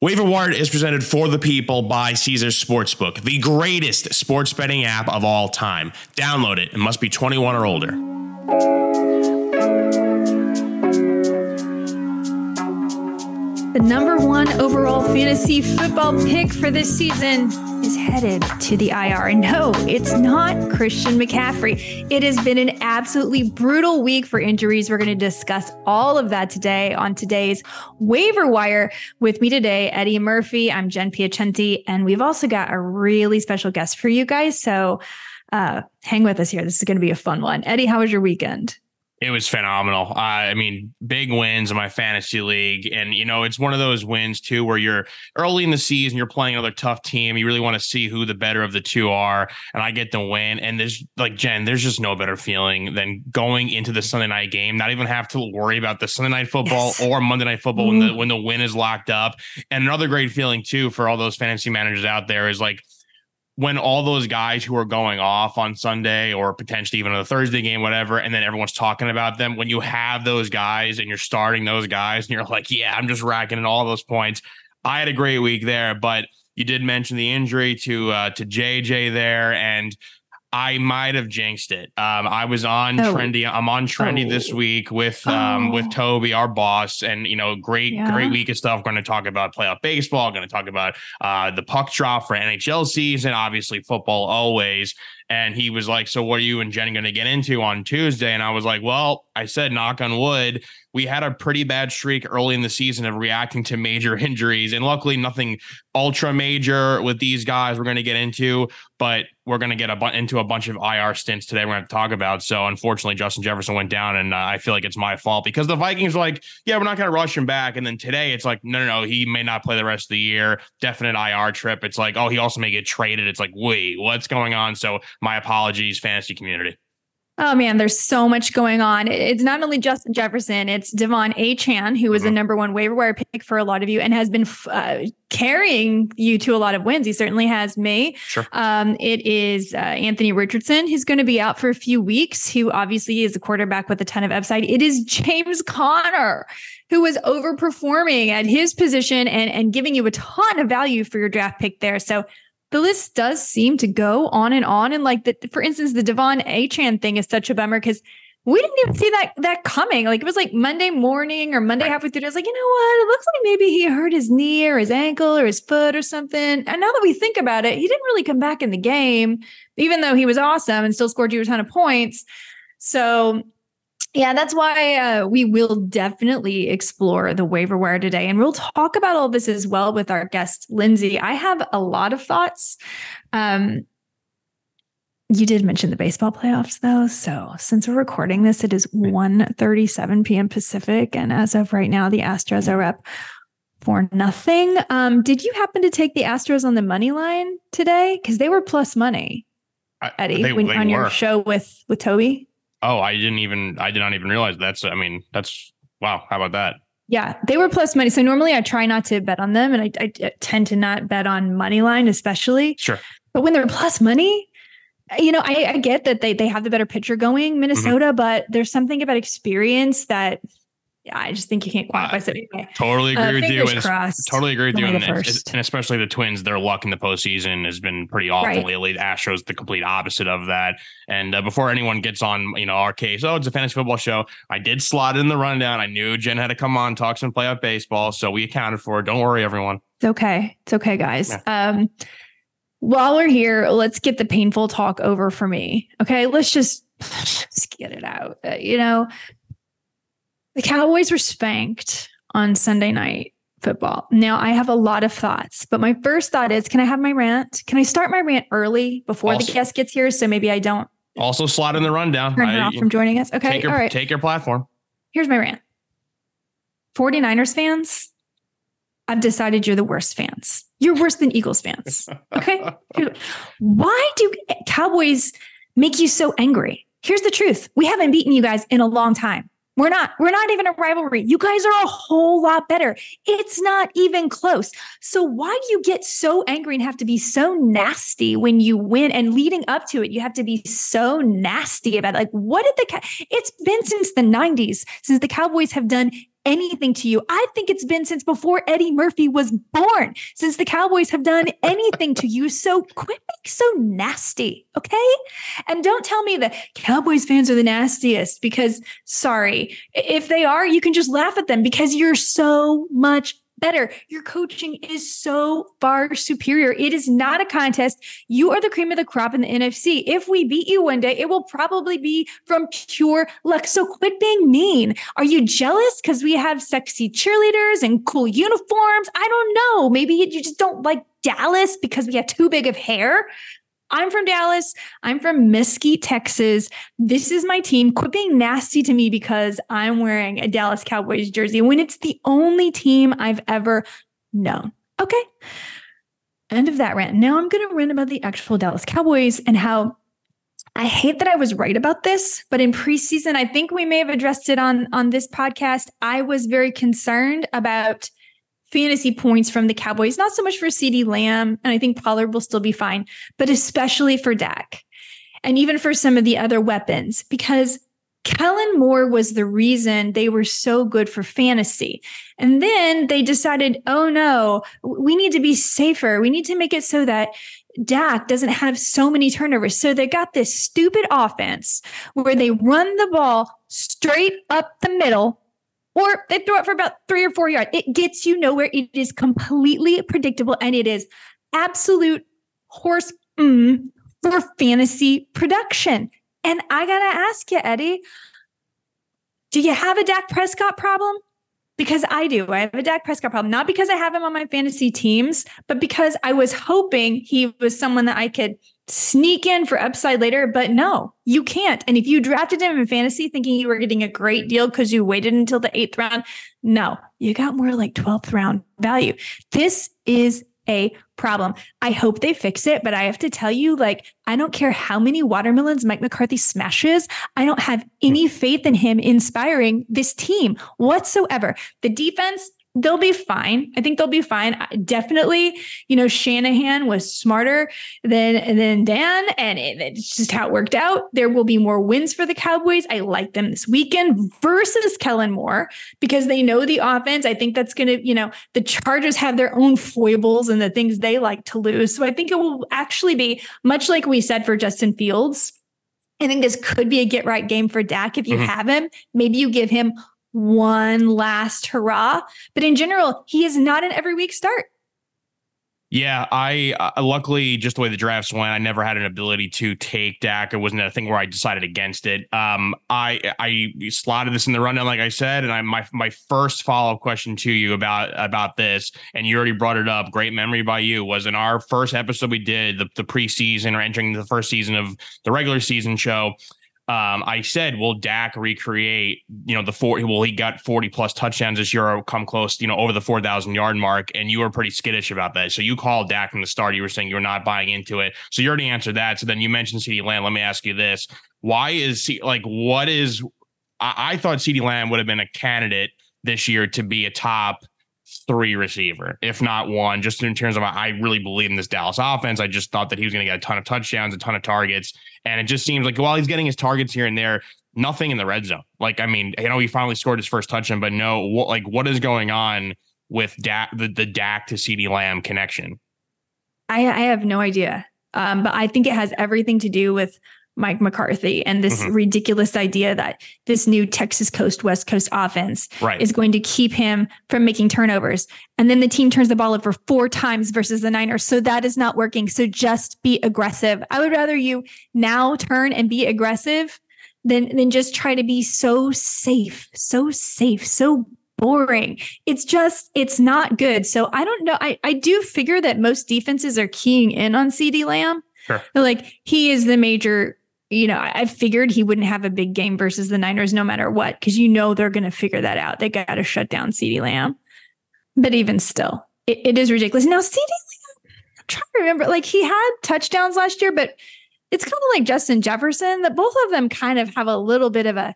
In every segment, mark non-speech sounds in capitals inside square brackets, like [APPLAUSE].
Waiver Wire is presented for the people by Caesars Sportsbook, the greatest sports betting app of all time. Download it. It must be 21 or older. The number one overall fantasy football pick for this season is headed to the IR. And no, it's not Christian McCaffrey. It has been an absolutely brutal week for injuries. We're going to discuss all of that today on today's waiver wire. With me today, Eddie Murphy. I'm Jen Piacenti, and we've also got a really special guest for you guys. So uh, hang with us here. This is going to be a fun one. Eddie, how was your weekend? It was phenomenal. Uh, I mean, big wins in my fantasy league. And, you know, it's one of those wins, too, where you're early in the season, you're playing another tough team. You really want to see who the better of the two are. And I get the win. And there's like, Jen, there's just no better feeling than going into the Sunday night game, not even have to worry about the Sunday night football yes. or Monday night football mm-hmm. when the mm-hmm. when the win is locked up. And another great feeling, too, for all those fantasy managers out there is like, when all those guys who are going off on Sunday or potentially even on the Thursday game, whatever, and then everyone's talking about them, when you have those guys and you're starting those guys and you're [LAUGHS] like, yeah, I'm just racking in all those points. I had a great week there, but you did mention the injury to uh, to JJ there, and I might have jinxed it. Um, I was on oh. trendy. I'm on trendy oh. this week with um, oh. with Toby, our boss, and you know, great yeah. great week of stuff. Going to talk about playoff baseball. Going to talk about uh, the puck drop for NHL season. Obviously, football always. And he was like, "So, what are you and Jen going to get into on Tuesday?" And I was like, "Well, I said knock on wood." We had a pretty bad streak early in the season of reacting to major [LAUGHS] injuries. And luckily, nothing ultra major with these guys we're going to get into, but we're going to get a bu- into a bunch of IR stints today we're going to talk about. So, unfortunately, Justin Jefferson went down, and uh, I feel like it's my fault because the Vikings were like, yeah, we're not going to rush him back. And then today, it's like, no, no, no, he may not play the rest of the year. Definite IR trip. It's like, oh, he also may get traded. It's like, wait, what's going on? So, my apologies, fantasy community. Oh man, there's so much going on. It's not only Justin Jefferson, it's De'Von Achane, who was mm-hmm. a number one waiver wire pick for a lot of you and has been uh, carrying you to a lot of wins. He certainly has me. Sure. Um, it is uh, Anthony Richardson, who's going to be out for a few weeks, who obviously is a quarterback with a ton of upside. It is James Conner, who was overperforming at his position and, and giving you a ton of value for your draft pick there. So the list does seem to go on and on. And like the, for instance, the De'Von Achane thing is such a bummer because we didn't even see that that coming. Like it was like Monday morning or Monday halfway through. I was like, you know what? It looks like maybe he hurt his knee or his ankle or his foot or something. And now that we think about it, he didn't really come back in the game, even though he was awesome and still scored you a ton of points. So yeah, that's why uh, we will definitely explore the waiver wire today. And we'll talk about all this as well with our guest, Lindsay. I have a lot of thoughts. Um, you did mention the baseball playoffs though. So since we're recording this, it is 1.37 p.m. Pacific. And as of right now, the Astros are up for nothing. Um, did you happen to take the Astros on the money line today? Because they were plus money. Eddie, they, when, they on were. your show with with Toby. Oh, I didn't even I did not even realize that's I mean, that's wow, how about that? Yeah, they were plus money. So normally I try not to bet on them and I, I tend to not bet on money line, especially. Sure. But when they're plus money, you know, I, I get that they they have the better pitcher going, mm-hmm. Minnesota, mm-hmm. but there's something about experience that I just think you can't quantify uh, anyway. Totally agree uh, with you. And totally agree with you. And, and, especially the Twins, their luck in the postseason has been pretty awful right. lately. The Astros, the complete opposite of that. And uh, before anyone gets on, you know, our case, oh, it's a fantasy football show. I did slot in the rundown. I knew Jen had to come on, talk some playoff baseball. So we accounted for it. Don't worry, everyone. It's okay. It's okay, guys. Yeah. Um, while we're here, let's get the painful talk over for me. Okay. Let's just, [SIGHS] just get it out. Uh, you know, the Cowboys were spanked on Sunday night football. Now, I have a lot of thoughts, but my first thought is can I have my rant? Can I start my rant early before also, the guest gets here? So maybe I don't. Also, slot in the rundown. Turn her I, off from joining us. Okay. Take your, All right. Take your platform. Here's my rant 49ers fans, I've decided you're the worst fans. You're worse than Eagles fans. Okay. [LAUGHS] Why do Cowboys make you so angry? Here's the truth we haven't beaten you guys in a long time. We're not, we're not even a rivalry. You guys are a whole lot better. It's not even close. So why do you get so angry and have to be so nasty when you win and leading up to it, you have to be so nasty about it. Like, what did the, it's been since the 90s, since the Cowboys have done anything to you. I think it's been since before Eddie Murphy was born, since the Cowboys have done anything to you. So quit being so nasty, okay? And don't tell me that Cowboys fans are the nastiest because, sorry, if they are, you can just laugh at them because you're so much better. Your coaching is so far superior. It is not a contest. You are the cream of the crop in the NFC. If we beat you one day, it will probably be from pure luck. So quit being mean. Are you jealous because we have sexy cheerleaders and cool uniforms? I don't know. Maybe you just don't like Dallas because we have too big of hair. I'm from Dallas. I'm from Mesquite, Texas. This is my team. Quit being nasty to me because I'm wearing a Dallas Cowboys jersey when it's the only team I've ever known. Okay. End of that rant. Now I'm going to rant about the actual Dallas Cowboys and how I hate that I was right about this, but in preseason, I think we may have addressed it on on this podcast. I was very concerned about fantasy points from the Cowboys, not so much for CeeDee Lamb, and I think Pollard will still be fine, but especially for Dak and even for some of the other weapons, because Kellen Moore was the reason they were so good for fantasy. And then they decided, oh no, we need to be safer. We need to make it so that Dak doesn't have so many turnovers. So they got this stupid offense where they run the ball straight up the middle or they throw it for about three or four yards. It gets you nowhere. It is completely predictable and it is absolute horse mm, for fantasy production. And I got to ask you, Eddie, do you have a Dak Prescott problem? Because I do. I have a Dak Prescott problem, not because I have him on my fantasy teams, but because I was hoping he was someone that I could sneak in for upside later, but no, you can't. And if you drafted him in fantasy thinking you were getting a great deal because you waited until the eighth round, no, you got more like 12th round value. This is a problem. I hope they fix it, but I have to tell you, like, I don't care how many watermelons Mike McCarthy smashes. I don't have any faith in him inspiring this team whatsoever. The defense, they'll be fine. I think they'll be fine. Definitely, you know, Shanahan was smarter than than Dan, and it, it's just how it worked out. There will be more wins for the Cowboys. I like them this weekend versus Kellen Moore because they know the offense. I think that's going to, you know, the Chargers have their own foibles and the things they like to lose. So I think it will actually be much like we said for Justin Fields. I think this could be a get right game for Dak if you mm-hmm. have him. Maybe you give him one last hurrah. But in general, he is not an every week start. Yeah, I uh, luckily just the way the drafts went, I never had an ability to take Dak. It wasn't a thing where I decided against it. Um, I I slotted this in the rundown, like I said, and I my my first follow up question to you about about this, and you already brought it up. Great memory by you was in our first episode we did the the preseason or entering the first season of the regular season show um, I said, will Dak recreate, you know, the four, well, he got 40 plus touchdowns this year, or come close, you know, over the 4,000 yard mark. And you were pretty skittish about that. So you called Dak from the start. You were saying you were not buying into it. So you already answered that. So then you mentioned CeeDee Lamb. Let me ask you this. Why is, C- like, what is, I, I thought CeeDee Lamb would have been a candidate this year to be a top three receiver, if not one, just in terms of I really believe in this Dallas offense. I just thought that he was going to get a ton of touchdowns, a ton of targets. And it just seems like while he's getting his targets here and there, nothing in the red zone. Like, I mean, you know he finally scored his first touchdown, but no, what, like what is going on with the, the Dak to CeeDee Lamb connection? I, I have no idea. Um, but I think it has everything to do with Mike McCarthy and this mm-hmm. ridiculous idea that this new Texas Coast West Coast offense right. is going to keep him from making turnovers. And then the team turns the ball over four times versus the Niners. So that is not working. So just be aggressive. I would rather you now turn and be aggressive than than just try to be so safe, so safe, so boring. It's just, it's not good. So I don't know. I, I do figure that most defenses are keying in on CeeDee Lamb. Sure. Like he is the major you know, I figured he wouldn't have a big game versus the Niners no matter what, because you know they're going to figure that out. They got to shut down CeeDee Lamb. But even still, it, it is ridiculous. Now, CeeDee Lamb, I'm trying to remember, like he had touchdowns last year, but it's kind of like Justin Jefferson that both of them kind of have a little bit of a,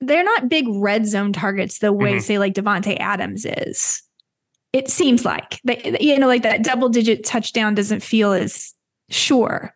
they're not big red zone targets the way, mm-hmm. say, like Davante Adams is. It seems like, that, you know, like that double digit touchdown doesn't feel as sure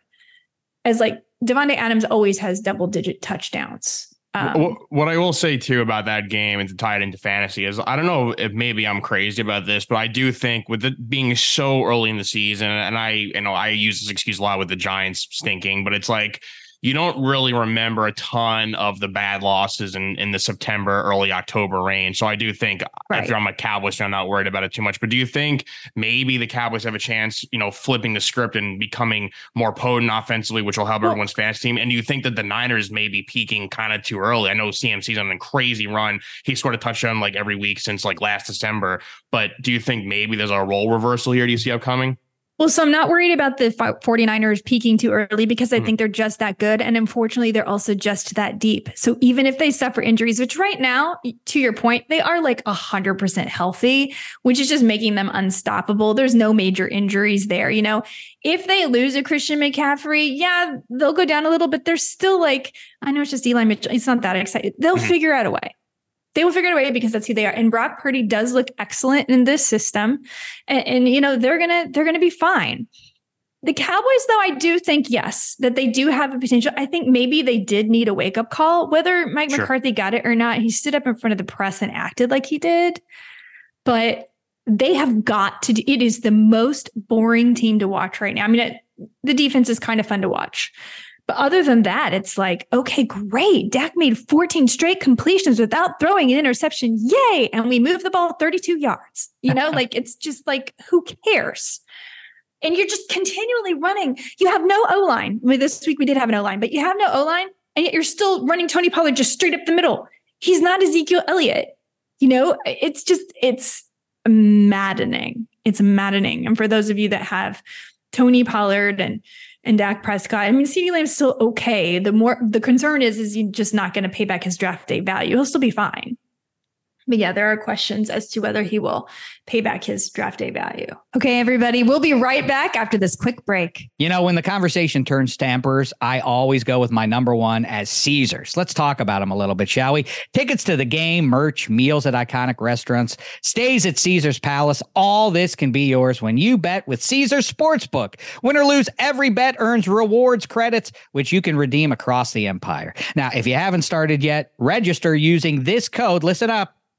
as like Davante Adams always has double digit touchdowns. Um, what I will say too about that game and to tie it into fantasy is I don't know if maybe I'm crazy about this, but I do think with it being so early in the season, and I you know I use this excuse a lot with the Giants stinking, but it's like you don't really remember a ton of the bad losses in, in the September, early October range. So I do think right. if I'm a Cowboys fan, I'm not worried about it too much. But do you think maybe the Cowboys have a chance, you know, flipping the script and becoming more potent offensively, which will help well, everyone's fantasy team? And do you think that the Niners may be peaking kind of too early? I know CMC's on a crazy run. He scored a touchdown like every week since like last December. But do you think maybe there's a role reversal here? Do you see upcoming? Well, so I'm not worried about the 49ers peaking too early because I mm think they're just that good. And unfortunately, they're also just that deep. So even if they suffer injuries, which right now, to your point, they are like 100% healthy, which is just making them unstoppable. There's no major injuries there. You know, if they lose a Christian McCaffrey, yeah, they'll go down a little, but they're still like, I know it's just Eli Mitchell. It's not that exciting. They'll mm-hmm. figure out a way they will figure it out because that's who they are. And Brock Purdy does look excellent in this system, and, and, you know they're gonna they're gonna be fine. The Cowboys, though, I do think yes that they do have a potential. I think maybe they did need a wake up call. Whether Mike sure. McCarthy got it or not, he stood up in front of the press and acted like he did. But they have got to. Do, it is the most boring team to watch right now. I mean, it, the defense is kind of fun to watch but other than that, it's like, okay, great. Dak made 14 straight completions without throwing an interception. Yay. And we moved the ball 32 yards. You know, [LAUGHS] like it's just like, who cares? And you're just continually running. You have no O line. I mean, this week we did have an O line, but you have no O line, and yet you're still running Tony Pollard just straight up the middle. He's not Ezekiel Elliott. You know, it's just, it's maddening. It's maddening. And for those of you that have Tony Pollard and and Dak Prescott. I mean, CeeDee Lamb's still okay. The more the concern is, is he just not going to pay back his draft day value. He'll still be fine. But yeah, there are questions as to whether he will pay back his draft day value. Okay, everybody, we'll be right back after this quick break. You know, when the conversation turns stampers, I always go with my number one as Caesars. Let's talk about them a little bit, shall we? Tickets to the game, merch, meals at iconic restaurants, stays at Caesars Palace. All this can be yours when you bet with Caesars Sportsbook. Win or lose, every bet earns rewards credits, which you can redeem across the empire. Now, if you haven't started yet, register using this code. Listen up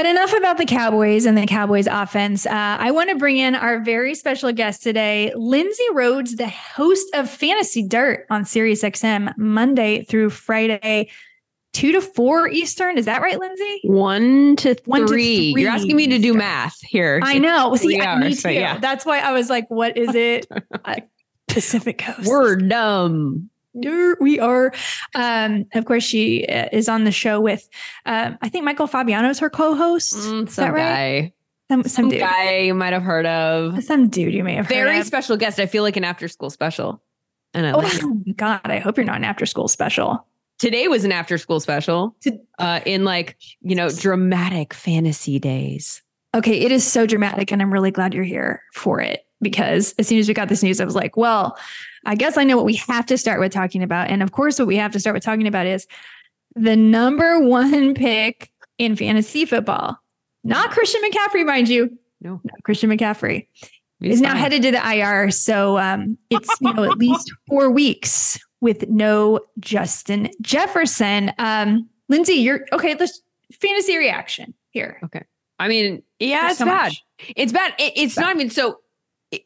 But enough about the Cowboys and the Cowboys offense. Uh, I want to bring in our very special guest today, Lindsay Rhodes, the host of Fantasy Dirt on SiriusXM Monday through Friday. two to four Eastern. Is that right, Lindsay? One to three. One to you You're asking me to do math here. I know. See, three I- me too. yeah. That's why I was like, what is it? [LAUGHS] Uh, Pacific Coast. We're dumb. There we are. Um, of course, she uh, is on the show with, um, I think Michael Fabiano is her co-host. Mm, is some that right? guy. Some, some Some dude. guy you might have heard of. Some dude you may have Very heard of. special guest. I feel like an after school special. And I Oh like my God, I hope you're not an after school special. today was an after school special uh, in like, you know, dramatic fantasy days. Okay, it is so dramatic, and I'm really glad you're here for it because as soon as we got this news, I was like, well, I guess I know what we have to start with talking about. And of course, what we have to start with talking about is the number one [LAUGHS] pick in fantasy football. Not Christian McCaffrey, mind you. No. No, Christian McCaffrey He's is now headed to the IR. So um, it's you know at [LAUGHS] least four weeks with no Justin Jefferson. Um, Lindsay, you're okay. Let's fantasy reaction here. Okay. I mean, yeah, There's it's so bad. much. It's bad. It- it's not even so.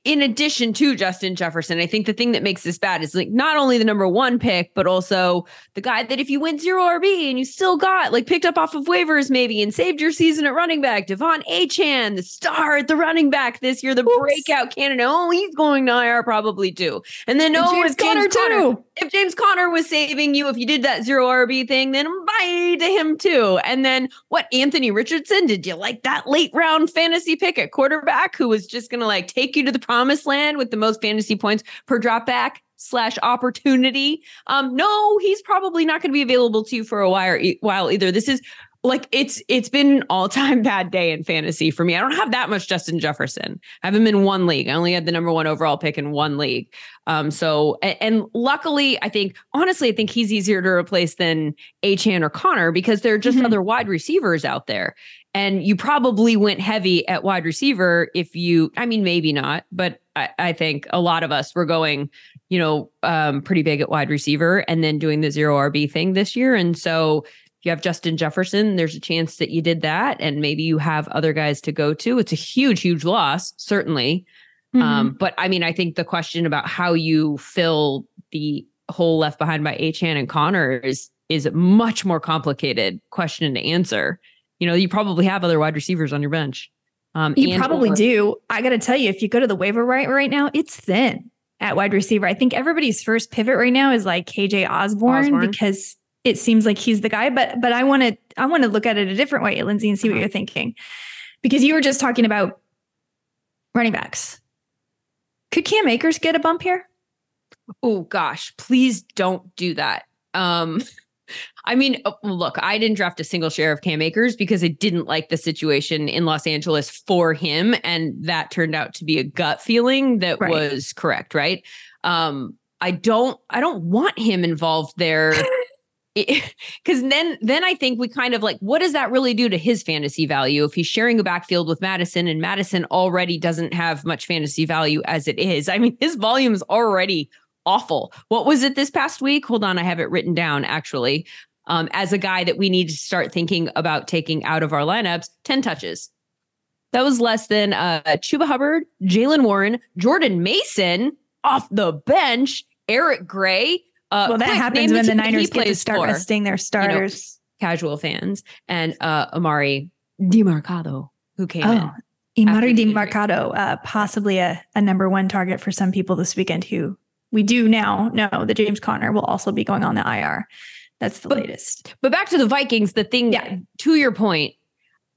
In addition to Justin Jefferson, I think the thing that makes this bad is like not only the number one pick, but also the guy that if you went zero RB and you still got like picked up off of waivers maybe and saved your season at running back, De'Von Achane, the star at the running back this year, the Oops. breakout candidate. Oh, he's going to IR probably too. And then And oh, James if James Conner, too. if James Conner was saving you, if you did that zero RB thing, then bye to him too. And then what, Anthony Richardson? Did you like that late round fantasy pick at quarterback who was just going to like take you to the promised land with the most fantasy points per drop back slash opportunity? Um, no, he's probably not going to be available to you for a while, e, while either. This is like it's it's been an all-time bad day in fantasy for me. I don't have that much Justin Jefferson. I have him in one league. I only had the number one overall pick in one league. Um, so and, and luckily, I think honestly, I think he's easier to replace than Achane or Connor because there are just Mhm. other wide receivers out there. And you probably went heavy at wide receiver if you, I mean, maybe not, but I, I think a lot of us were going, you know, um, pretty big at wide receiver and then doing the zero RB thing this year. And so if you have Justin Jefferson, there's a chance that you did that. And maybe you have other guys to go to. It's a huge, huge loss, certainly. Mm-hmm. Um, but I mean, I think the question about how you fill the hole left behind by Achane and Connor is is a much more complicated question to answer. You know, you probably have other wide receivers on your bench. Um, You probably or- do. I got to tell you, if you go to the waiver right right now, it's thin at wide receiver. I think everybody's first pivot right now is like KJ Osborne, Osborne. because it seems like he's the guy. But but I want to I want to look at it a different way, Lindsay, and see what Uh-huh. you're thinking, because you were just talking about running backs. Could Cam Akers get a bump here? Oh gosh, please don't do that. Um, [LAUGHS] I mean, uh, look, I didn't draft a single share of Cam Akers because I didn't like the situation in Los Angeles for him, and that turned out to be a gut feeling that Right. was correct, right? Um, I don't, I don't want him involved there. [LAUGHS] because [LAUGHS] then then I think we kind of like what does that really do to his fantasy value if he's sharing a backfield with Madison and Madison already doesn't have much fantasy value as it is. I mean, his volume is already awful. What was it this past week? Hold on, I have it written down actually. Um, as a guy that we need to start thinking about taking out of our lineups, 10 touches. That was less than uh, Chuba Hubbard, Jaylen Warren, Jordan Mason off the bench, Eric Gray. Uh, well, that quick, happens when the Niners get to start for, resting their starters. casual fans, and uh, Emari Demercado, who came oh, in. Imari after the Di injury. Mercado, uh, possibly a, a number one target for some people this weekend who we do now know that James Conner will also be going on the IR. That's the But- latest. But back to the Vikings, the thing, Yeah. to your point,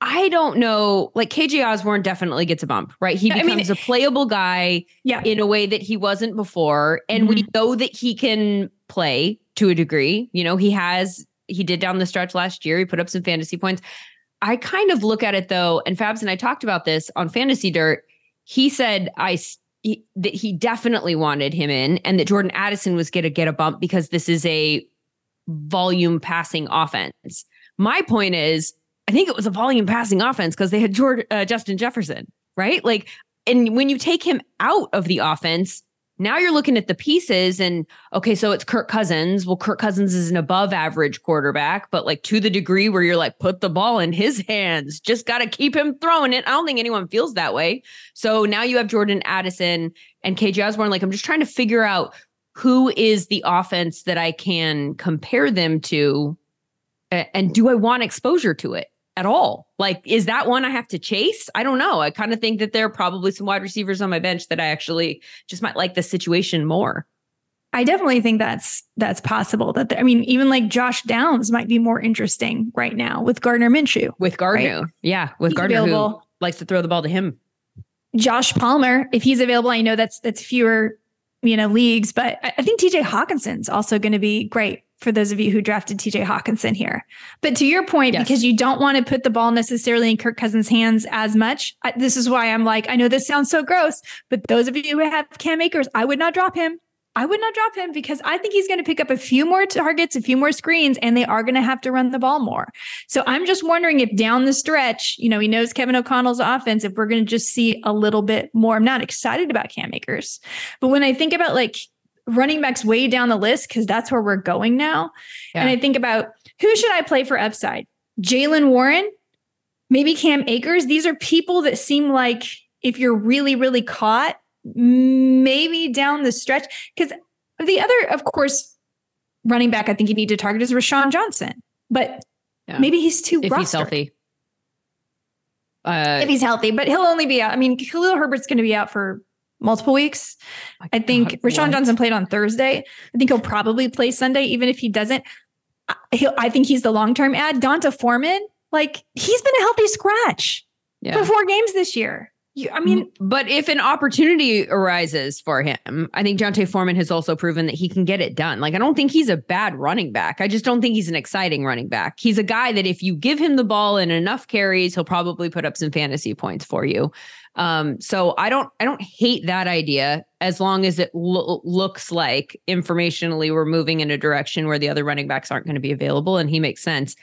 I don't know. Like KJ Osborne definitely gets a bump, right? He I mean- becomes a playable guy Yeah. in a way that he wasn't before. And we mm-hmm. know that he can play to a degree. You know, he has, he did down the stretch last year. He put up some fantasy points. I kind of look at it though, and Fabs and I talked about this on Fantasy Dirt. He said, I, he, that he definitely wanted him in and that Jordan Addison was going to get a bump because this is a volume passing offense. My point is, I think it was a volume passing offense because they had uh, Justin Jefferson, right? Like, and when you take him out of the offense, now you're looking at the pieces and okay, so it's Kirk Cousins. Well, Kirk Cousins is an above average quarterback, but like to the degree where you're like, put the ball in his hands, just got to keep him throwing it. I don't think anyone feels that way. So now you have Jordan Addison and KJ Osborne. Like, I'm just trying to figure out who is the offense that I can compare them to and do I want exposure to it at all? Like, is that one I have to chase? I don't know. I kind of think that there are probably some wide receivers on my bench that I actually just might like the situation more. I definitely think that's that's possible. That I mean, even like Josh Downs might be more interesting right now with Gardner Minshew. With Gardner, right? yeah, with he's Gardner available. who likes to throw the ball to him. Josh Palmer, if he's available, I know that's that's fewer, you know, leagues, but I, I think TJ Hockenson's also going to be great for those of you who drafted TJ Hockenson here. But to your point, yes. because you don't want to put the ball necessarily in Kirk Cousins' hands as much, I, this is why I'm like, I know this sounds so gross, but those of you who have Cam Akers, I would not drop him. I would not drop him because I think he's going to pick up a few more targets, a few more screens, and they are going to have to run the ball more. So I'm just wondering if down the stretch, you know, he knows Kevin O'Connell's offense, if we're going to just see a little bit more. I'm not excited about Cam Akers, but when I think about like running backs way down the list, because that's where we're going now, yeah. and I think about who should I play for upside? Jaylen Warren, maybe Cam Akers. These are people that seem like if you're really, really caught, maybe down the stretch. Because the other, of course, running back I think you need to target is Roschon Johnson, but yeah. maybe he's too if rostered. he's healthy. Uh, if he's healthy, but he'll only be out. I mean, Khalil Herbert's going to be out for multiple weeks. I think God, Roschon what? Johnson played on Thursday. I think he'll probably play Sunday, even if he doesn't. He'll, I think he's the long term ad. D'Onta Foreman, like he's been a healthy scratch yeah. for four games this year. You, I mean, but if an opportunity arises for him, I think D'Onta Foreman has also proven that he can get it done. Like, I don't think he's a bad running back. I just don't think he's an exciting running back. He's a guy that if you give him the ball and enough carries, he'll probably put up some fantasy points for you. Um, so I don't, I don't hate that idea as long as it lo- looks like informationally we're moving in a direction where the other running backs aren't going to be available, and he makes sense.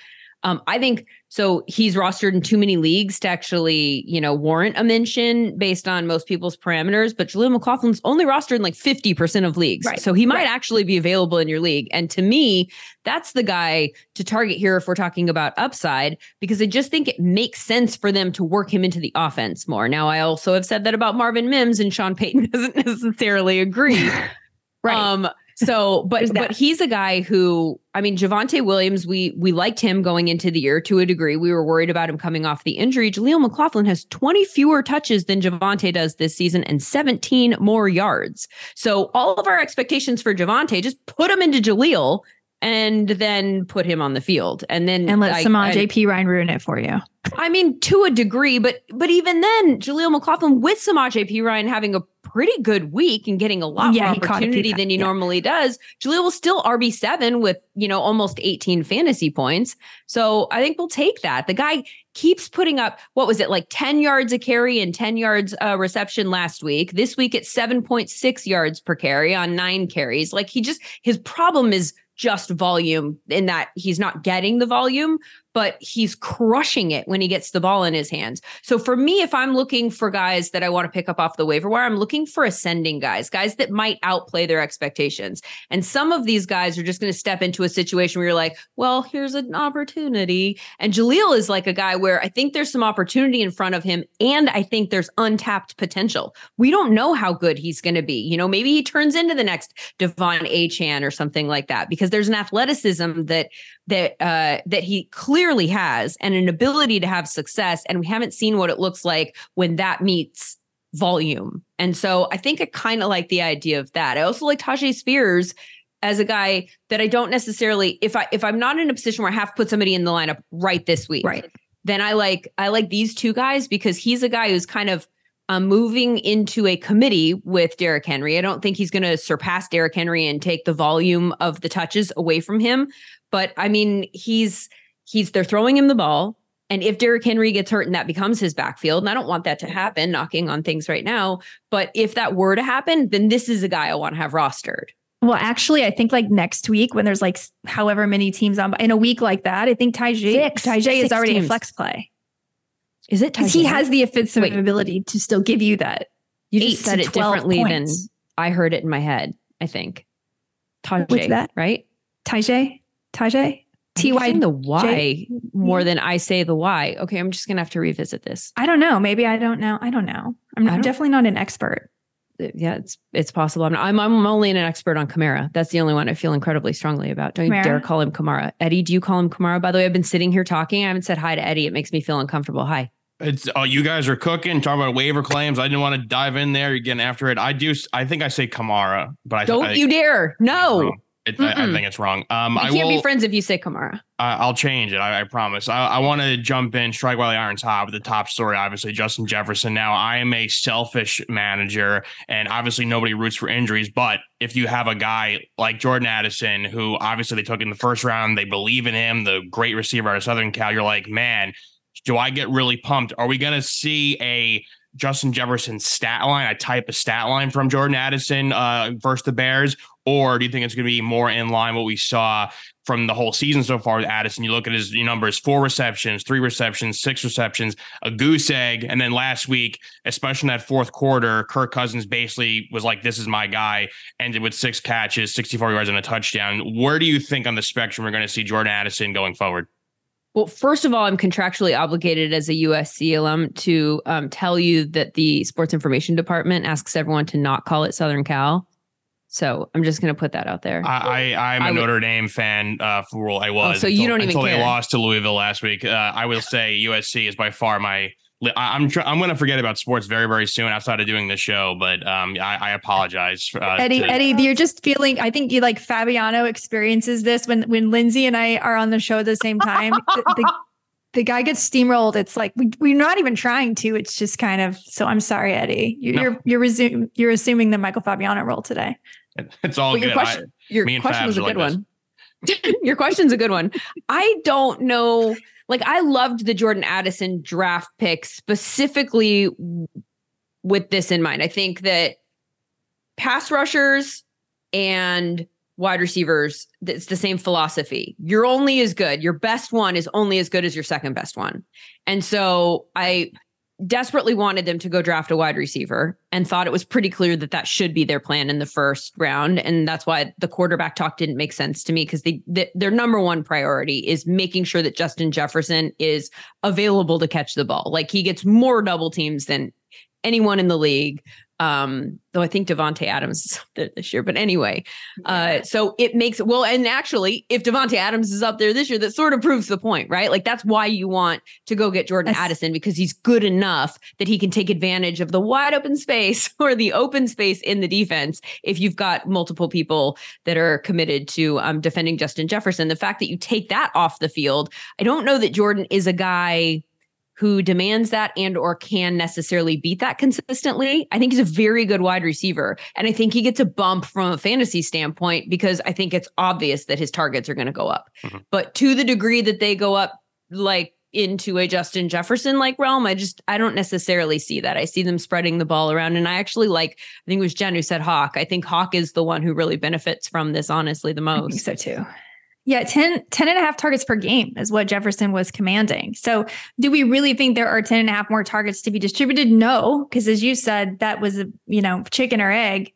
Um, I think so. He's rostered in too many leagues to actually, you know, warrant a mention based on most people's parameters. But Jaleel McLaughlin's only rostered in like 50% of leagues. Right. So he might right. actually be available in your league. And to me, that's the guy to target here if we're talking about upside, because I just think it makes sense for them to work him into the offense more. Now, I also have said that about Marvin Mims, and Sean Payton [LAUGHS] doesn't necessarily agree. [LAUGHS] right. Um, so, but but he's a guy who, I mean, Javonte Williams, we we liked him going into the year to a degree. We were worried about him coming off the injury. Jaleel McLaughlin has 20 fewer touches than Javonte does this season and 17 more yards. So all of our expectations for Javonte, just put him into Jaleel and then put him on the field. And then and let Samaj P. Ryan ruin it for you. I mean, to a degree, but but even then, Jaleel McLaughlin with Samaje Perine having a pretty good week and getting a lot yeah, more opportunity than he yeah. normally does. Jaleel will still RB7 with, you know, almost 18 fantasy points. So I think we'll take that. The guy keeps putting up, what was it, like 10 yards a carry and 10 yards uh, reception last week. This week it's 7.6 yards per carry on nine carries. Like he just, his problem is just volume in that he's not getting the volume, but he's crushing it when he gets the ball in his hands. So for me, if I'm looking for guys that I want to pick up off the waiver wire, I'm looking for ascending guys, guys that might outplay their expectations. And some of these guys are just going to step into a situation where you're like, well, here's an opportunity. And Jaleel is like a guy where I think there's some opportunity in front of him. And I think there's untapped potential. We don't know how good he's going to be. You know, maybe he turns into the next De'Von Achane or something like that because there's an athleticism that that uh, that he clearly has and an ability to have success and we haven't seen what it looks like when that meets volume and so i think i kind of like the idea of that i also like Tyjae Spears as a guy that i don't necessarily if i if i'm not in a position where i have to put somebody in the lineup right this week right then i like i like these two guys because he's a guy who's kind of um, moving into a committee with Derrick Henry. I don't think he's going to surpass Derrick Henry and take the volume of the touches away from him. But I mean, he's he's they're throwing him the ball. And if Derrick Henry gets hurt and that becomes his backfield, and I don't want that to happen, knocking on things right now. But if that were to happen, then this is a guy I want to have rostered. Well, actually, I think like next week when there's like however many teams on in a week like that, I think Tyjae Tyjae is already teams. a flex play. Is it? Because he has the offensive Wait. ability to still give you that. You just said it differently points. than I heard it in my head. I think. Tyjae, What's that? Right? Tyjae. Tyjae. T Y the Y more than I say the Y. Okay, I'm just gonna have to revisit this. I don't know. Maybe I don't know. I don't know. I'm not, definitely not an expert. Uh, yeah, it's it's possible. I'm, I'm I'm only an expert on Kamara. That's the only one I feel incredibly strongly about. Don't you dare call him Kamara. Eddie, do you call him Kamara? By the way, I've been sitting here talking. I haven't said hi to Eddie. It makes me feel uncomfortable. Hi. It's oh, you guys are cooking, talking about waiver claims. I didn't want to dive in there. You're getting after it. I do. I think I say Kamara, but I Don't I, you dare. No. It, I, I think it's wrong. Um, We I can't will. be friends if you say Kamara. I- I'll change it. I, I promise. I, I want to jump in, strike while the iron's hot with the top story. Obviously, Justin Jefferson. Now, I am a selfish manager, and obviously, nobody roots for injuries. But if you have a guy like Jordan Addison, who obviously they took in the first round, they believe in him, the great receiver out of Southern Cal, you're like, man, do I get really pumped? Are we going to see a Justin Jefferson stat line, a type of stat line from Jordan Addison uh, versus the Bears? Or do you think it's going to be more in line what we saw from the whole season so far with Addison? You look at his numbers four receptions, three receptions, six receptions, a goose egg. And then last week, especially in that fourth quarter, Kirk Cousins basically was like, This is my guy, ended with six catches, 64 yards, and a touchdown. Where do you think on the spectrum we're going to see Jordan Addison going forward? Well, first of all, I'm contractually obligated as a USC alum to um, tell you that the sports information department asks everyone to not call it Southern Cal. So I'm just going to put that out there. I, I I'm a would- Notre Dame fan. Uh, for I was. Oh, so you don't even until they lost to Louisville last week. Uh, I will say USC is by far my. I- I'm tr- I'm going to forget about sports very very soon outside of doing this show, but um, I, I apologize. Uh, Eddie, to- Eddie, you're just feeling. I think you like Fabiano experiences this when when Lindsay and I are on the show at the same time. [LAUGHS] the, the, the guy gets steamrolled. It's like we, we're not even trying to. It's just kind of. So I'm sorry, Eddie. You, No. You're you're resume, you're assuming the Michael Fabiano role today. It's all Well, your good. question- Your me and question Fabs was a are like good one. [LAUGHS] Your question's a good one. I don't know. Like, I loved the Jordan Addison draft pick specifically with this in mind. I think that pass rushers and wide receivers, it's the same philosophy. You're only as good. Your best one is only as good as your second best one. And so I desperately wanted them to go draft a wide receiver and thought it was pretty clear that that should be their plan in the first round. And that's why the quarterback talk didn't make sense to me because they, th- their number one priority is making sure that Justin Jefferson is available to catch the ball. Like he gets more double teams than anyone in the league um though i think davante adams is [LAUGHS] up there this year but anyway uh so it makes well and actually if davante adams is up there this year that sort of proves the point right like that's why you want to go get jordan Yes. addison because he's good enough that he can take advantage of the wide open space [LAUGHS] or the open space in the defense if you've got multiple people that are committed to um, defending justin jefferson the fact that you take that off the field i don't know that jordan is a guy who demands that and or can necessarily beat that consistently. I think he's a very good wide receiver and I think he gets a bump from a fantasy standpoint because I think it's obvious that his targets are going to go up. Mhm. But to the degree that they go up like into a Justin Jefferson like realm, I just I don't necessarily see that. I see them spreading the ball around and I actually like I think it was Jen who said Hawk. I think Hawk is the one who really benefits from this honestly the I think most. so too. Yeah, 10, 10 and a half targets per game is what Jefferson was commanding. So do we really think there are 10 and a half more targets to be distributed? No, because as you said, that was a, you know, chicken or egg.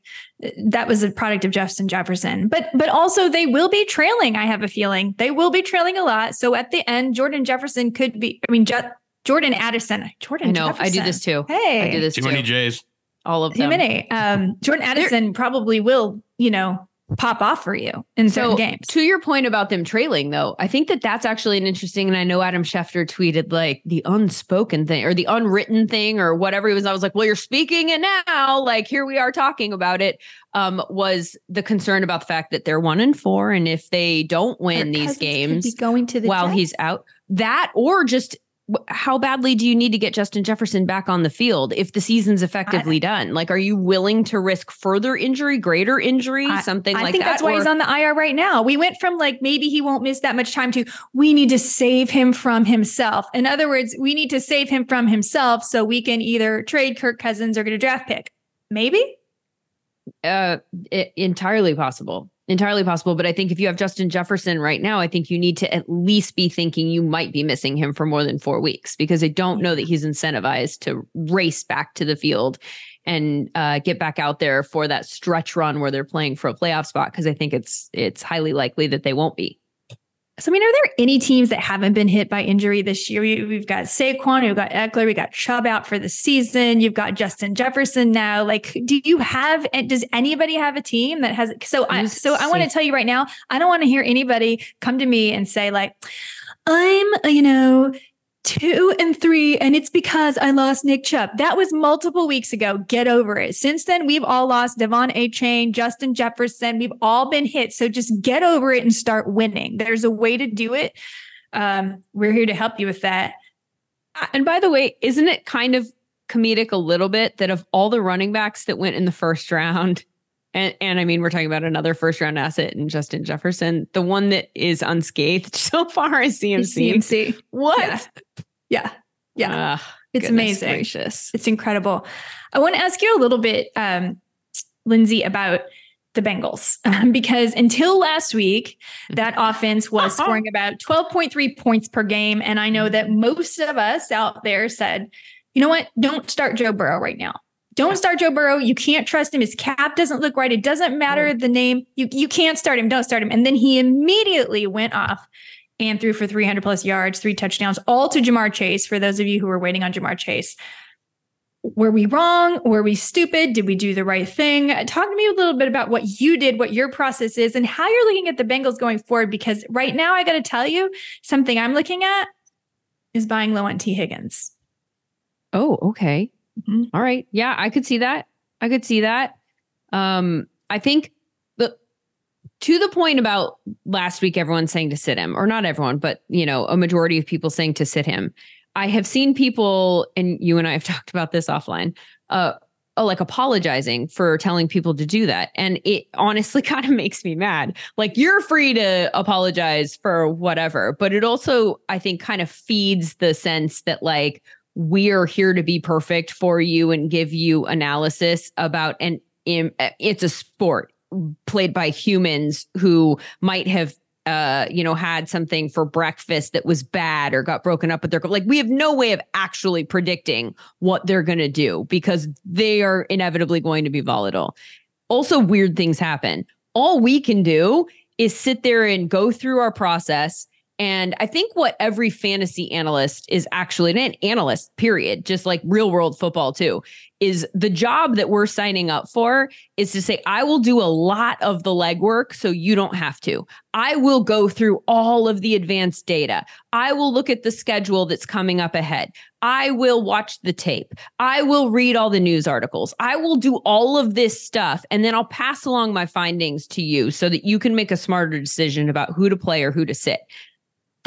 That was a product of Justin Jefferson. But but also they will be trailing, I have a feeling. They will be trailing a lot. So at the end, Jordan Jefferson could be, I mean, Je- Jordan Addison. Jordan I know. Jefferson. I do this too. Hey. I do this too too. many J's. All of them. Too many. Um, Jordan Addison probably will, you know, pop off for you in certain So games. to your point about them trailing, though, I think that that's actually an interesting. And I know Adam Schefter tweeted like the unspoken thing or the unwritten thing or whatever he was. I was like, well, you're speaking it now. Like here we are talking about it. Um, was the concern about the fact that they're one and four, and if they don't win Kirk these games be going to the while Jets. he's out, that or just how badly do you need to get Justin Jefferson back on the field if the season's effectively done? Like, are you willing to risk further injury, greater injury, something I like that? I think that's why he's on the IR right now. We went from like maybe he won't miss that much time to we need to save him from himself. In other words, we need to save him from himself so we can either trade Kirk Cousins or get a draft pick. Maybe. uh i- entirely possible entirely possible but i think if you have justin jefferson right now i think you need to at least be thinking you might be missing him for more than four weeks because i don't know that he's incentivized to race back to the field and uh, get back out there for that stretch run where they're playing for a playoff spot because i think it's it's highly likely that they won't be So, I mean, are there any teams that haven't been hit by injury this year? We, have got Saquon, we've got Ekeler, we got Chubb out for the season. You've got Justin Jefferson now. Like, do you have? Does anybody have a team that has? So, I so I want to tell you right now, I don't want to hear anybody come to me and say like, I'm, you know, two and three, and it's because I lost Nick Chubb. That was multiple weeks ago. Get over it. Since then, we've all lost De'Von Achane, Justin Jefferson. We've all been hit. So just get over it and start winning. There's a way to do it. Um, we're here to help you with that. And by the way, isn't it kind of comedic a little bit that of all the running backs that went in the first round, [LAUGHS] and, and I mean, we're talking about another first round asset in Justin Jefferson. The one that is unscathed [LAUGHS] so far is CMC. CMC. What? Yeah. Yeah. yeah. Uh, it's amazing. Gracious. It's incredible. I want to ask you a little bit, um, Lindsay, about the Bengals um, [LAUGHS] because until last week, that offense was scoring about 12.3 points per game. And I know that most of us out there said, you know what? Don't start Joe Burrow right now. Don't start Joe Burrow. You can't trust him. His cap doesn't look right. It doesn't matter the name. You you can't start him. Don't start him. And then he immediately went off and threw for 300 plus yards, three touchdowns, all to Ja'Marr Chase. For those of you who were waiting on Ja'Marr Chase, were we wrong? Were we stupid? Did we do the right thing? Talk to me a little bit about what you did, what your process is, and how you're looking at the Bengals going forward. Because right now, I got to tell you something I'm looking at is buying low on Tee Higgins. Oh, okay. Mm-hmm. All right. Yeah, I could see that. I could see that. Um, I think the to the point about last week, everyone saying to sit him, or not everyone, but you know, a majority of people saying to sit him. I have seen people, and you and I have [LAUGHS] talked about this offline, uh, uh like apologizing for telling people to do that. And it honestly [LAUGHS] kind of makes me mad. Like you're free to apologize for whatever, but it also, I think, kind of feeds the sense that like we're here to be perfect for you and give you analysis about and it's a sport played by humans who might have uh, you know, had something for breakfast that was bad or got broken up with their like we have no way of actually predicting what they're going to do because they are inevitably going to be volatile. Also weird things happen. All we can do is sit there and go through our process and I think what every fantasy analyst is actually an analyst, period, just like real world football too, is the job that we're signing up for is to say, I will do a lot of the legwork so you don't have to. I will go through all of the advanced data. I will look at the schedule that's coming up ahead. I will watch the tape. I will read all the news articles. I will do all of this stuff. And then I'll pass along my findings to you so that you can make a smarter decision about who to play or who to sit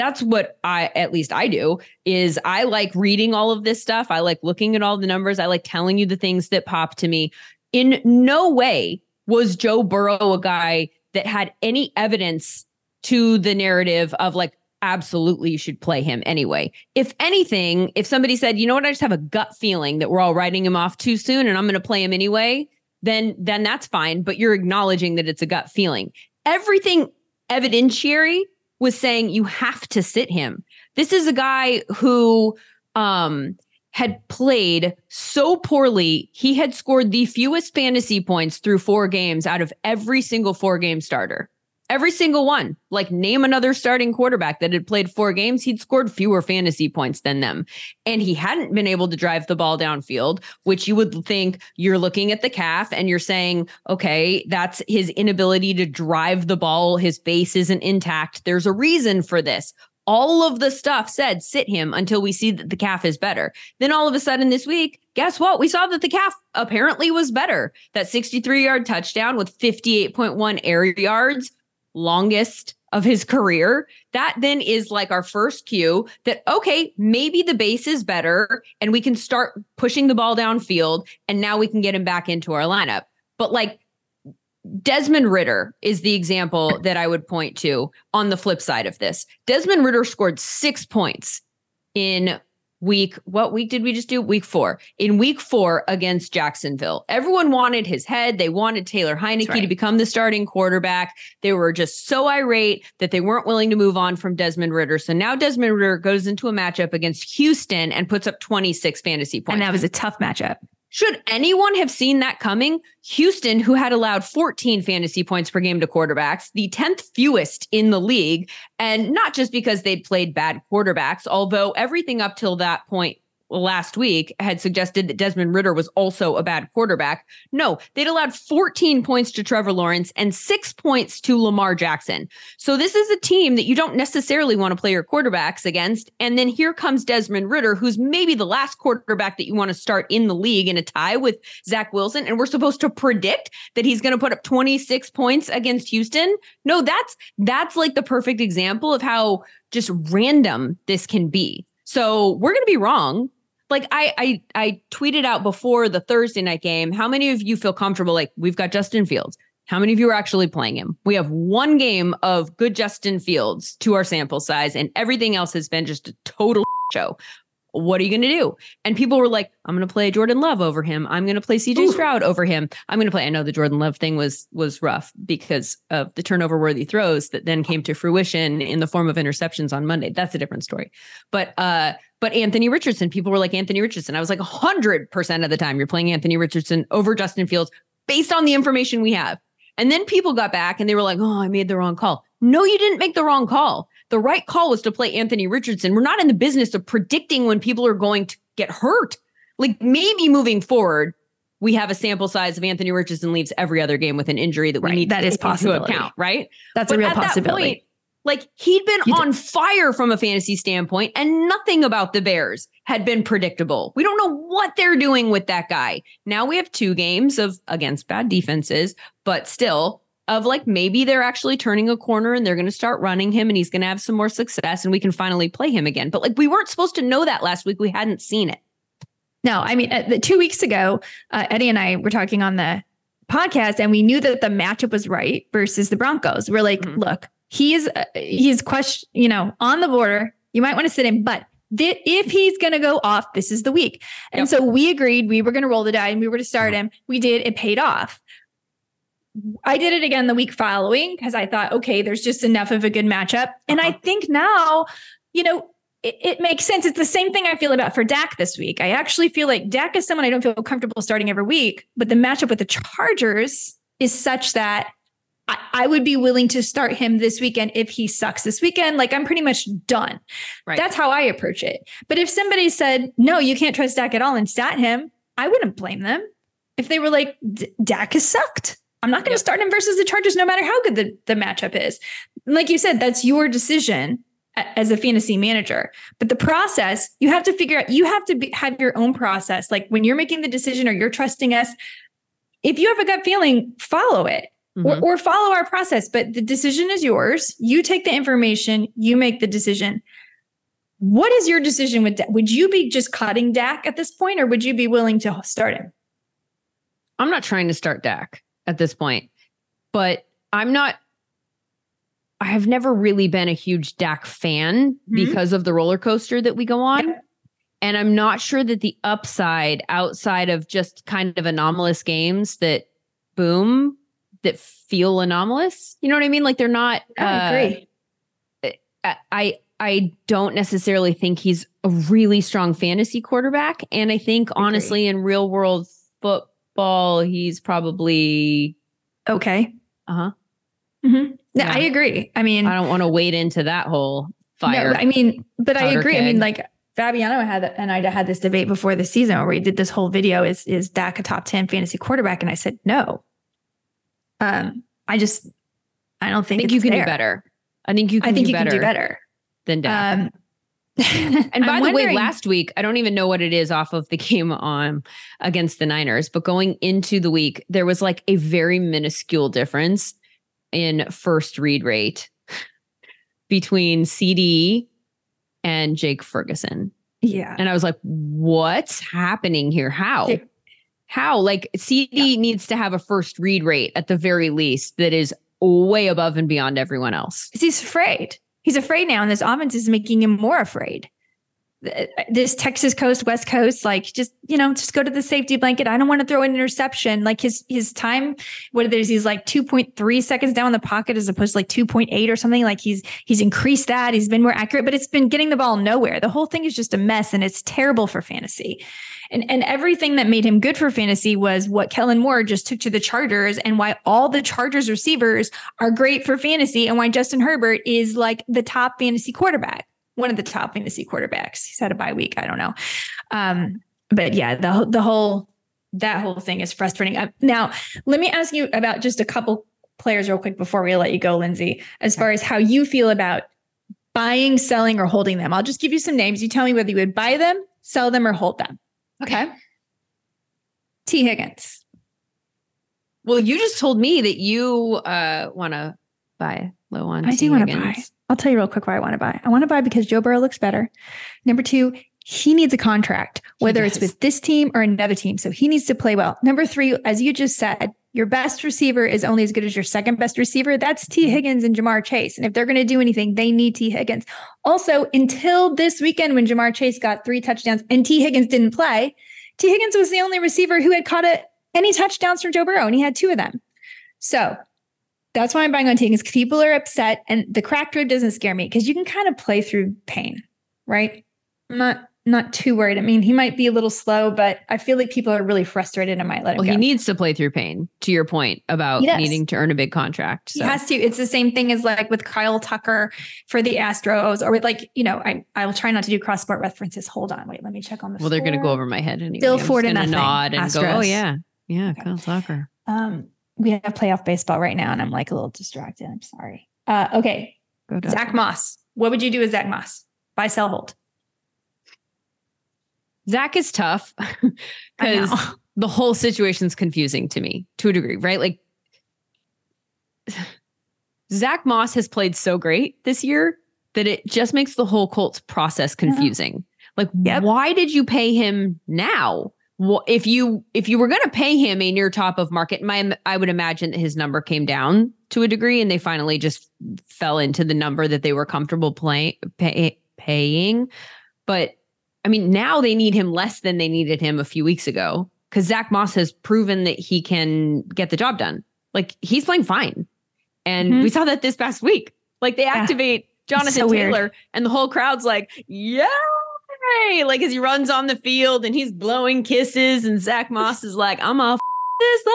that's what I at least I do is I like reading all of this stuff. I like looking at all the numbers. I like telling you the things that pop to me. In no way was Joe Burrow a guy that had any evidence to the narrative of like absolutely you should play him anyway. If anything, if somebody said, "You know what? I just have a gut feeling that we're all writing him off too soon and I'm going to play him anyway," then then that's fine, but you're acknowledging that it's a gut feeling. Everything evidentiary was saying you have to sit him. This is a guy who um had played so poorly, he had scored the fewest fantasy points through four games out of every single four game starter. Every single one. Like, name another starting quarterback that had played four games, he'd scored fewer fantasy points than them. And he hadn't been able to drive the ball downfield, which you would think you're looking at the calf and you're saying, okay, that's his inability to drive the ball. His base isn't intact. There's a reason for this all of the stuff said sit him until we see that the calf is better. Then all of a sudden this week, guess what? We saw that the calf apparently was better. That 63 yard touchdown with 58.1 air yards longest of his career, that then is like our first cue that, okay, maybe the base is better and we can start pushing the ball downfield and now we can get him back into our lineup. But like Desmond Ridder is the example that I would point to on the flip side of this. Desmond Ridder scored six points in week what week did we just do? Week four. In week four against jacksonville everyone wanted his head. They wanted taylor heinicke right. to become the starting quarterback. They were just so irate that they weren't willing to move on from desmond Ridder. so now desmond Ridder goes into a matchup against houston and puts up 26 fantasy points. and that was a tough matchup Should anyone have seen that coming? Houston, who had allowed 14 fantasy points per game to quarterbacks, the 10th fewest in the league, and not just because they'd played bad quarterbacks, although everything up till that point last week had suggested that Desmond Ridder was also a bad quarterback. No, they'd allowed 14 points to Trevor Lawrence and six points to Lamar Jackson. So this is a team that you don't necessarily want to play your quarterbacks against. And then here comes Desmond Ritter, who's maybe the last quarterback that you want to start in the league in a tie with Zach Wilson. And we're supposed to predict that he's going to put up 26 points against Houston. No, that's that's like the perfect example of how just random this can be. So we're going to be wrong like I, I I tweeted out before the Thursday night game. How many of you feel comfortable? Like we've got Justin Fields. How many of you are actually playing him? We have one game of good Justin Fields to our sample size, and everything else has been just a total [LAUGHS] show. What are you going to do? And people were like, "I'm going to play Jordan Love over him. I'm going to play CJ Ooh. Stroud over him. I'm going to play." I know the Jordan Love thing was was rough because of the turnover worthy throws that then came to fruition in the form of interceptions on Monday. That's a different story. But uh, but Anthony Richardson, people were like Anthony Richardson. I was like 100% of the time you're playing Anthony Richardson over Justin Fields based on the information we have. And then people got back and they were like, oh, I made the wrong call. No, you didn't make the wrong call. The right call was to play Anthony Richardson. We're not in the business of predicting when people are going to get hurt. Like maybe moving forward, we have a sample size of Anthony Richardson leaves every other game with an injury that we right. need that to is possible account, right? That's but a real possibility. Point, like he'd been on fire from a fantasy standpoint, and nothing about the Bears had been predictable. We don't know what they're doing with that guy. Now we have two games of against bad defenses, but still of like maybe they're actually turning a corner and they're going to start running him and he's going to have some more success and we can finally play him again. But like we weren't supposed to know that last week. We hadn't seen it. No, I mean, uh, the, two weeks ago, uh, Eddie and I were talking on the podcast and we knew that the matchup was right versus the Broncos. We're like, mm-hmm. look, he's uh, he's question you know on the border you might want to sit him but th- if he's going to go off this is the week and yep. so we agreed we were going to roll the die and we were to start him we did it paid off i did it again the week following because i thought okay there's just enough of a good matchup and uh-huh. i think now you know it, it, makes sense. It's the same thing I feel about for Dak this week. I actually feel like Dak is someone I don't feel comfortable starting every week, but the matchup with the Chargers is such that I, I would be willing to start him this weekend if he sucks this weekend. Like I'm pretty much done. Right. That's how I approach it. But if somebody said, no, you can't trust Dak at all and stat him, I wouldn't blame them. If they were like, Dak has sucked. I'm not going to yep. start him versus the Chargers, no matter how good the, the matchup is. like you said, that's your decision as a fantasy manager. But the process, you have to figure out, you have to be, have your own process. Like when you're making the decision or you're trusting us, if you have a gut feeling, follow it mm-hmm. or, or follow our process. But the decision is yours. You take the information, you make the decision. What is your decision with Dak? Would you be just cutting Dak at this point, or would you be willing to start him? I'm not trying to start Dak at this point, but I'm not. I have never really been a huge Dak fan mm-hmm. because of the roller coaster that we go on. Yeah. And I'm not sure that the upside outside of just kind of anomalous games that boom that feel anomalous. You know what I mean? Like they're not. I uh, agree. I I don't necessarily think he's a really strong fantasy quarterback, and I think I honestly in real world football he's probably okay. Uh huh. Mm-hmm. Yeah, I agree. I mean, I don't want to wade into that whole fire. No, I mean, but I agree. Keg. I mean, like Fabiano had and I had this debate before the season where we did this whole video is is Dak a top 10 fantasy quarterback? And I said no. Um, I just I don't think, I think you can there. do better. I think you can I think do you better can do better than Dak. Um, [LAUGHS] and by I'm the way, last week, I don't even know what it is off of the game on against the Niners, but going into the week, there was like a very minuscule difference in first read rate between CeeDee and Jake Ferguson. Yeah. And I was like, what's happening here? How? Jake, how? Like CeeDee yeah. needs to have a first read rate at the very least that is way above and beyond everyone else. He's afraid. He's afraid now, and this offense is making him more afraid. Uh, this Texas coast, West Coast, like just, you know, just go to the safety blanket. I don't want to throw an interception. Like his his time, what it is, he's like 2.3 seconds down in the pocket as opposed to like 2.8 or something. Like he's he's increased that. He's been more accurate, but it's been getting the ball nowhere. The whole thing is just a mess and it's terrible for fantasy. And, and everything that made him good for fantasy was what Kellen Moore just took to the Chargers and why all the Chargers receivers are great for fantasy and why Justin Herbert is like the top fantasy quarterback one of the top fantasy quarterbacks. He's had a bye week. I don't know. Um, but yeah, the the whole that whole thing is frustrating. Uh, now, let me ask you about just a couple players real quick before we let you go, Lindsay. As far as how you feel about buying, selling, or holding them, I'll just give you some names. You tell me whether you would buy them, sell them, or hold them. Okay. Tee Higgins. Well, you just told me that you uh, want to buy low on. I T. do want to buy. I'll tell you real quick why I want to buy. I want to buy because Joe Burrow looks better. Number two, he needs a contract, whether it's with this team or another team. So he needs to play well. Number three, as you just said, your best receiver is only as good as your second best receiver. That's Tee mm-hmm. Higgins and Ja'Marr Chase. And if they're going to do anything, they need Tee Higgins. Also, until this weekend when Ja'Marr Chase got three touchdowns and Tee Higgins didn't play, Tee Higgins was the only receiver who had caught a, any touchdowns from Joe Burrow, and he had two of them. So that's why I'm buying on Tegan because people are upset and the cracked rib doesn't scare me because you can kind of play through pain, right? I'm not not too worried. I mean, he might be a little slow, but I feel like people are really frustrated and might let him well, go. he needs to play through pain, to your point about needing to earn a big contract. So. He has to. It's the same thing as like with Kyle Tucker for the Astros or with like, you know, I I will try not to do cross sport references. Hold on. Wait, let me check on the Well, they're gonna go over my head anyway. Still four to nothing. nod and Astros. go, Oh yeah. Yeah, okay. Kyle Tucker. Um we have playoff baseball right now, and I'm like a little distracted. I'm sorry. Uh, okay, Zack Moss. What would you do with Zack Moss? Buy, sell, hold. Zack is tough [LAUGHS] because the whole situation's confusing to me to a degree, right? Like [SIGHS] Zack Moss has played so great this year that it just makes the whole Colts process confusing. Like, yep. why did you pay him now? well, if you if you were going to pay him a near top of market, my I would imagine that his number came down to a degree, and they finally just fell into the number that they were comfortable playing pay, paying. But I mean, now they need him less than they needed him a few weeks ago because Zack Moss has proven that he can get the job done. Like he's playing fine, and mm-hmm. we saw that this past week. Like they activate yeah. Jonathan so Taylor, weird. and the whole crowd's like, "Yeah, like as he runs on the field and he's blowing kisses, and Zack Moss is like, I'm a this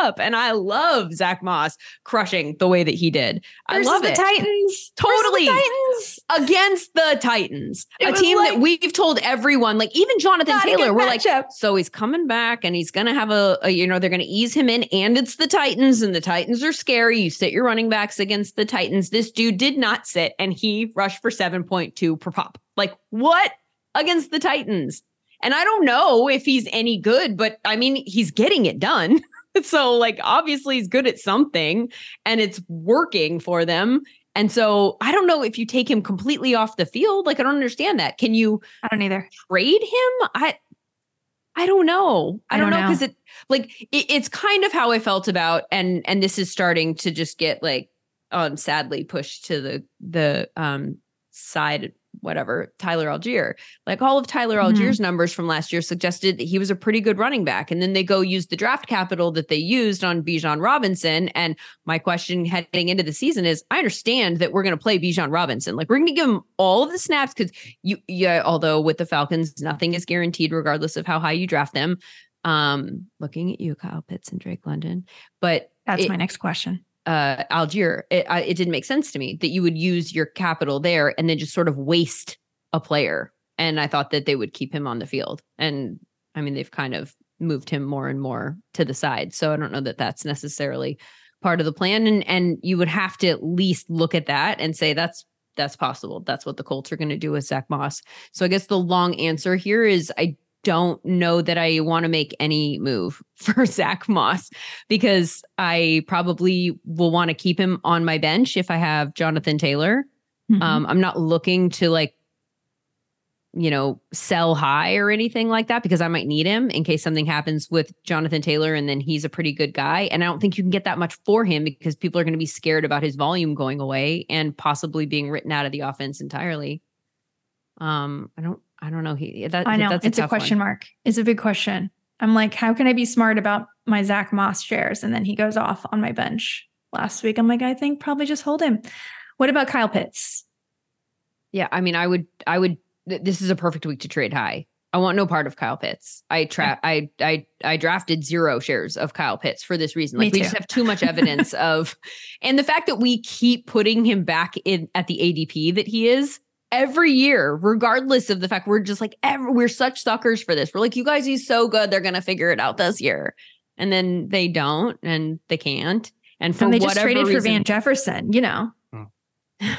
up. And I love Zack Moss crushing the way that he did. I love the it. Titans. Totally. The Titans. Against the Titans. It a team like, that we've told everyone, like even Jonathan Taylor, we're like, so he's coming back and he's going to have a, a, you know, they're going to ease him in and it's the Titans and the Titans are scary. You sit your running backs against the Titans. This dude did not sit and he rushed for 7.2 per pop. Like what? against the Titans. And I don't know if he's any good, but I mean, he's getting it done. [LAUGHS] so, like, obviously, he's good at something and it's working for them. And so, I don't know if you take him completely off the field. Like, I don't understand that. Can you? I don't either. Trade him? I. I don't know. I, I don't, know because it like it, it's kind of how I felt about and and this is starting to just get like um sadly pushed to the the um side whatever, Tyler Allgeier. Like all of Tyler mm-hmm. Allgeier's numbers from last year suggested that he was a pretty good running back. And then they go use the draft capital that they used on Bijan Robinson. And my question heading into the season is I understand that we're going to play Bijan Robinson. Like we're going to give him all of the snaps because you, yeah, although with the Falcons, nothing is guaranteed regardless of how high you draft them. Um, looking at you, Kyle Pitts and Drake London. But that's it, my next question uh, Allgeier, it, I, it didn't make sense to me that you would use your capital there and then just sort of waste a player. And I thought that they would keep him on the field. And I mean, they've kind of moved him more and more to the side. So I don't know that that's necessarily part of the plan. And and you would have to at least look at that and say that's that's possible. That's what the Colts are going to do with Zack Moss. So I guess the long answer here is I don't know that I want to make any move [LAUGHS] for Zack Moss because I probably will want to keep him on my bench if I have Jonathan Taylor. Mm-hmm. Um, I'm not looking to like, you know, sell high or anything like that because I might need him in case something happens with Jonathan Taylor and then he's a pretty good guy. And I don't think you can get that much for him because people are going to be scared about his volume going away and possibly being written out of the offense entirely. Um, I don't I don't know. He that I know that's it's a, tough question one. mark. It's a big question. I'm like, how can I be smart about my Zack Moss shares? And then he goes off on my bench last week. I'm like, I think probably just hold him. What about Kyle Pitts? Yeah, I mean, I would, I would. th- This is a perfect week to trade high. I want no part of Kyle Pitts. I tra- I I I drafted zero shares of Kyle Pitts for this reason. Like we just have too much [LAUGHS] evidence of, and the fact that we keep putting him back in at the ADP that he is every year, regardless of the fact we're just like ever, we're such suckers for this. We're like, you guys, he's so good, they're gonna figure it out this year, and then they don't, and they can't, and for and they just whatever traded for Van Jefferson, you know. Hmm. [LAUGHS]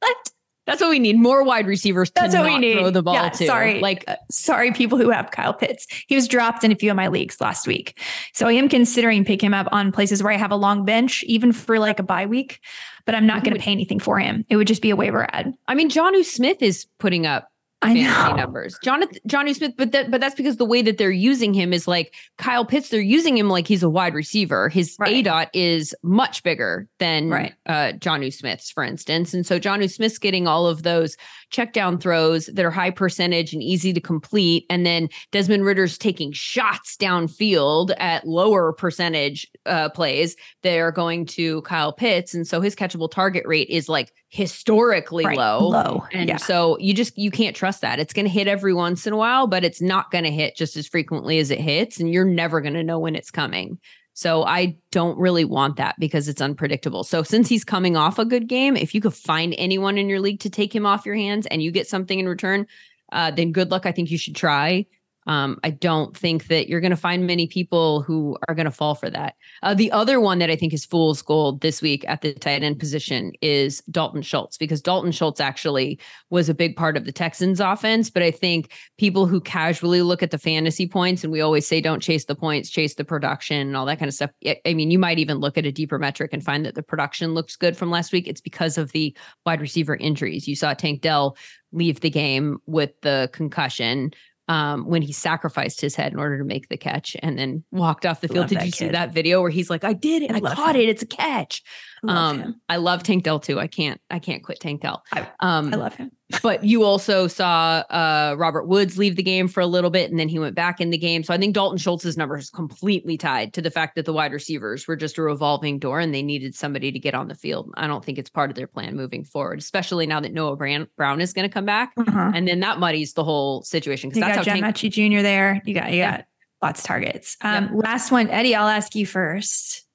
What? That's what we need. More wide receivers. That's to what we need. Throw the ball Yeah, to. sorry. like Uh, sorry, people who have Kyle Pitts. He was dropped in a few of my leagues last week. So I am considering picking him up on places where I have a long bench, even for like a bye week, but I'm not going to pay anything for him. It would just be a waiver ad. I mean, Jonnu Smith is putting up I fantasy know. numbers. Jonathan Johnny Smith, but that but that's because the way that they're using him is like Kyle Pitts. They're using him like he's a wide receiver. His Right. A dot is much bigger than Right. uh Jonnu Smith's, for instance. And so Jonnu Smith's getting all of those check down throws that are high percentage and easy to complete. And then Desmond Ridder's taking shots downfield at lower percentage uh plays. They're going to Kyle Pitts. And so his catchable target rate is like historically Right. low. Low. And yeah. so you just you can't trust that. It's going to hit every once in a while, but it's not going to hit just as frequently as it hits and you're never going to know when it's coming. So I don't really want that because it's unpredictable. So since he's coming off a good game, if you could find anyone in your league to take him off your hands and you get something in return, uh, then good luck. I think you should try. Um, I don't think that you're going to find many people who are going to fall for that. Uh, the other one that I think is fool's gold this week at the tight end position is Dalton Schultz, because Dalton Schultz actually was a big part of the Texans offense. But I think people who casually look at the fantasy points, and we always say don't chase the points, chase the production and all that kind of stuff. I- I mean, you might even look at a deeper metric and find that the production looks good from last week. It's because of the wide receiver injuries. You saw Tank Dell leave the game with the concussion um, when he sacrificed his head in order to make the catch and then walked off the field. Love Did you see that video where he's like, I did it. I I, caught him. it. It's a catch. I love um. I love Tank Dell too. I can't, I can't quit Tank Dell. I- um, I love him. [LAUGHS] but you also saw uh, Robert Woods leave the game for a little bit and then he went back in the game. So I think Dalton Schultz's number is completely tied to the fact that the wide receivers were just a revolving door and they needed somebody to get on the field. I don't think it's part of their plan moving forward, especially now that Noah Brown, Brown is going to come back. Uh-huh. And then that muddies the whole situation because You that's got how Tank, Jr. there. You got you Yeah. got lots of targets. Um, Last one, Eddie. I'll ask you first.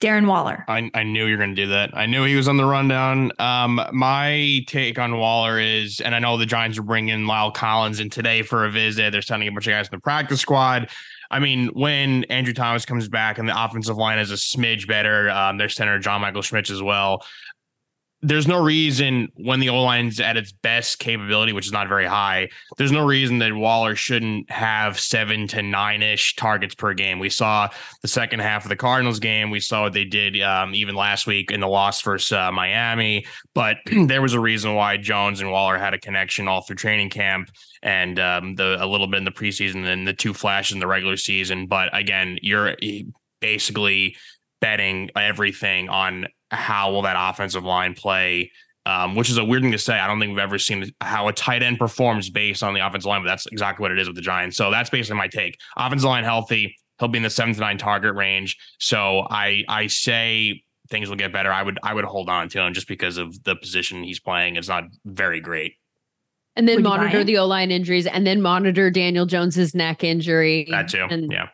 Darren Waller. I, I knew you were going to do that. I knew he was on the rundown. Um, my take on Waller is, and I know the Giants are bringing Lyle Collins in today for a visit. They're sending a bunch of guys in the practice squad. I mean, when Andrew Thomas comes back and the offensive line is a smidge better, um, their center John Michael Schmitz as well. There's no reason when the O line's at its best capability, which is not very high, there's no reason that Waller shouldn't have seven to nine ish targets per game. We saw the second half of the Cardinals game. We saw what they did um, even last week in the loss versus uh, Miami. But [CLEARS THROAT] there was a reason why Jones and Waller had a connection all through training camp and um, the a little bit in the preseason and the two flashes in the regular season. But again, you're eh, basically betting everything on how will that offensive line play. Um, which is a weird thing to say. I don't think we've ever seen how a tight end performs based on the offensive line, but that's exactly what it is with the Giants. So that's basically my take. Offensive line healthy, he'll be in the seven to nine target range. So I I say things will get better. I would I would hold on to him just because of the position he's playing. It's not very great. and then Would monitor the O line injuries and then monitor Daniel Jones's neck injury. That too. And, yeah.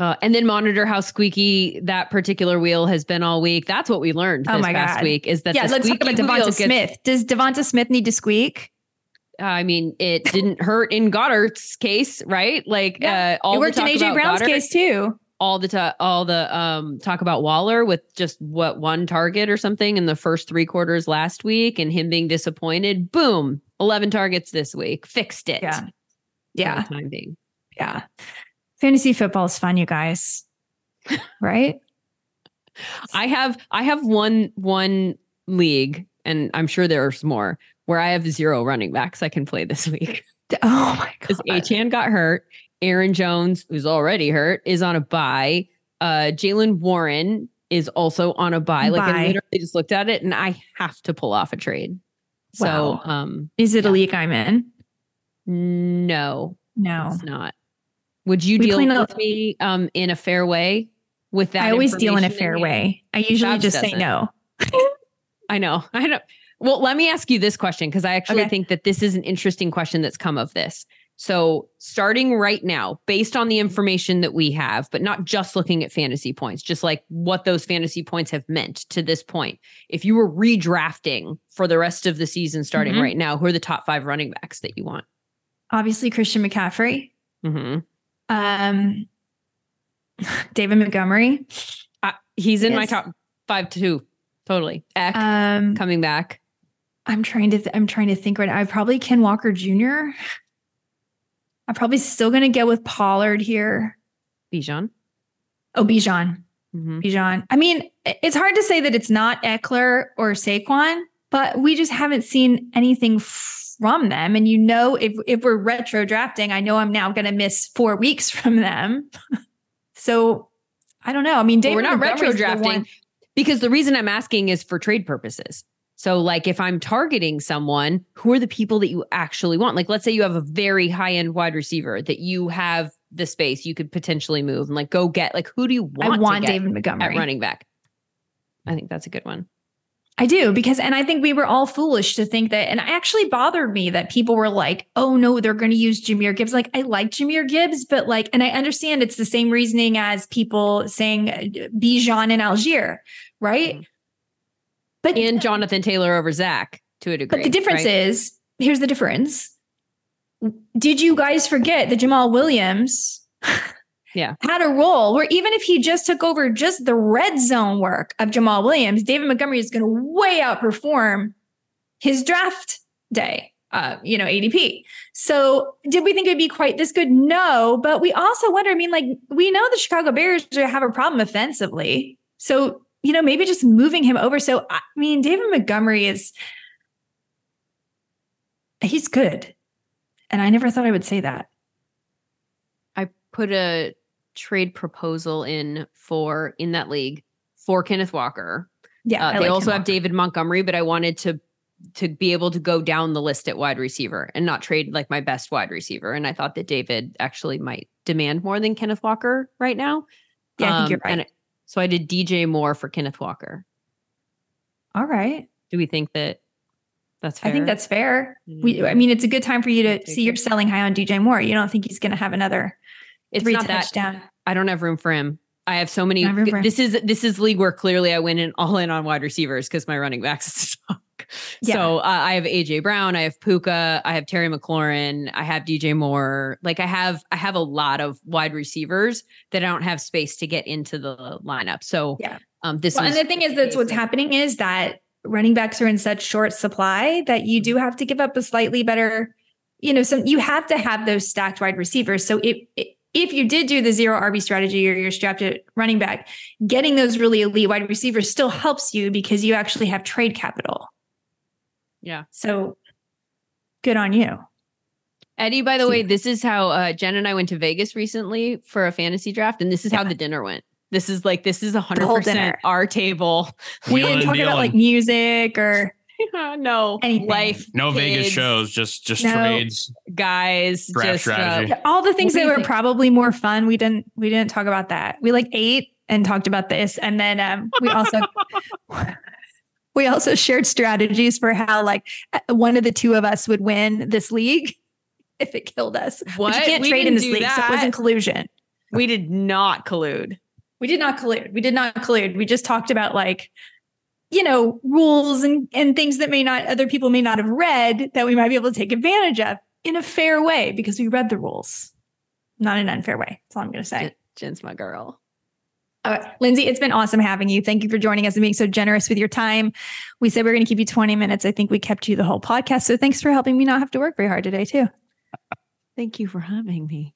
Uh, and then monitor how squeaky that particular wheel has been all week. That's what we learned Oh this my past God. week is that yeah, let's talk about Devonta gets- Smith. Does Devonta Smith need to squeak? I mean, it didn't hurt in Goedert's case, right? Like Yeah. uh, all it worked in AJ Brown's Goedert, case too. all the ta- all the um talk about Waller with just what one target or something in the first three quarters last week, and him being disappointed. Boom, eleven targets this week, fixed it. Yeah. for Yeah. the time being. Yeah. Fantasy football is fun, you guys. [LAUGHS] Right? I have I have one one league, and I'm sure there's more where I have zero running backs I can play this week. Oh my [LAUGHS] god! because. Achane got hurt. Aaron Jones, who's already hurt, is on a buy. Uh, Jaylen Warren is also on a buy. Like I literally just looked at it and I have to pull off a trade. So Wow. um Is it a Yeah. league I'm in? No, No. it's not. Would you We deal with me um, in a fair way with that? I always deal in a fair way. I usually Babs just say doesn't. no. I know. [LAUGHS] I know. Well, let me ask you this question because I actually Okay. think that this is an interesting question that's come of this. So, starting right now, based on the information that we have, but not just looking at fantasy points, just like what those fantasy points have meant to this point. If you were redrafting for the rest of the season starting Mhm. right now, who are the top five running backs that you want? Obviously, Christian McCaffrey, Mm-hmm. Um, [LAUGHS] David Montgomery, Uh, he's in my top five too. Totally. Eck um, coming back. I'm trying to. Th- I'm trying to think right now. I probably Ken Walker Jr. I'm probably still going to go with Pollard here. Bijan. Oh, Bijan. Mm-hmm. Bijan. I mean, it's hard to say that it's not Ekeler or Saquon, but we just haven't seen anything from them. And you know, if if we're retro drafting, I know I'm now going to miss four weeks from them. [LAUGHS] so I don't know. I mean, Well, David we're not retro drafting because the reason I'm asking is for trade purposes. So, like, if I'm targeting someone, who are the people that you actually want? Like, let's say you have a very high end wide receiver that you have the space you could potentially move and like go get. Like, who do you want? I want to get David Montgomery. at running back. I think that's a good one. I do because, and I think we were all foolish to think that, and it actually bothered me that people were like, oh no, they're going to use Jahmyr Gibbs. Like, I like Jahmyr Gibbs, but like, and I understand it's the same reasoning as people saying uh, Bijan and Allgeier, right? Mhm. But, And Jonathan Taylor over Zack to a degree. but the difference right? is here's the difference. Did you guys forget that Jamal Williams Yeah. had a role where even if he just took over just the red zone work of Jamal Williams, David Montgomery is going to way outperform his draft day, uh, you know, ADP. So did we think it'd be quite this good? No, but we also wonder, I mean, like we know the Chicago Bears have a problem offensively. So, you know, maybe just moving him over. So, I mean, David Montgomery is, he's good. And I never thought I would say that. I put a trade proposal in for in that league for Kenneth Walker. Yeah. Uh, they like also have. David Montgomery, but I wanted to to be able to go down the list at wide receiver and not trade like my best wide receiver. And I thought that David actually might demand more than Kenneth Walker right now. Yeah, I think Um, you're right. And so I did DJ Moore for Kenneth Walker. All right. Do we think that that's fair? I think that's fair. We, Mhm. I mean, it's a good time for you to see you're selling high on DJ Moore. You don't think he's going to have another it's three not that? I don't have room for him. I have so many. Not room for him. This is this is league where clearly I went in all in on wide receivers because my running backs [LAUGHS] suck. Yeah. So uh, I have AJ Brown, I have Puka, I have Terry McLaurin, I have DJ Moore. Like I have I have a lot of wide receivers that I don't have space to get into the lineup. So Yeah. um, this Well, and the thing is, that's what's happening is that running backs are in such short supply that you do have to give up a slightly better, you know, some you have to have those stacked wide receivers. So if if you did do the zero RB strategy or you're strapped at running back, getting those really elite wide receivers still helps you because you actually have trade capital. Yeah. So good on you. Eddie, by the So- way, this is how uh, Jen and I went to Vegas recently for a fantasy draft, and this is how the dinner went. This is like this is a hundred percent our table. We didn't talk about like music or [LAUGHS] no Anything. life, no Vegas shows, just just No. trades. guys. Draft just uh, all the things that were think? probably more fun. We didn't we didn't talk about that. We like ate and talked about this, and then um, we also [LAUGHS] we also shared strategies for how like uh, one of the two of us would win this league [LAUGHS] if it killed us. what But you can't We trade in this do league, so it that. wasn't collusion. we did not collude. We did not collude. We did not collude. We just talked about like, you know, rules and, and things that may not other people may not have read that we might be able to take advantage of in a fair way because we read the rules, not in an unfair way. That's all I'm going to say. Jen- Jen's my girl. All right, Lindsay, it's been awesome having you. Thank you for joining us and being so generous with your time. We said we are going to keep you 20 minutes. I think we kept you the whole podcast. So thanks for helping me not have to work very hard today, too. [LAUGHS] Thank you for having me.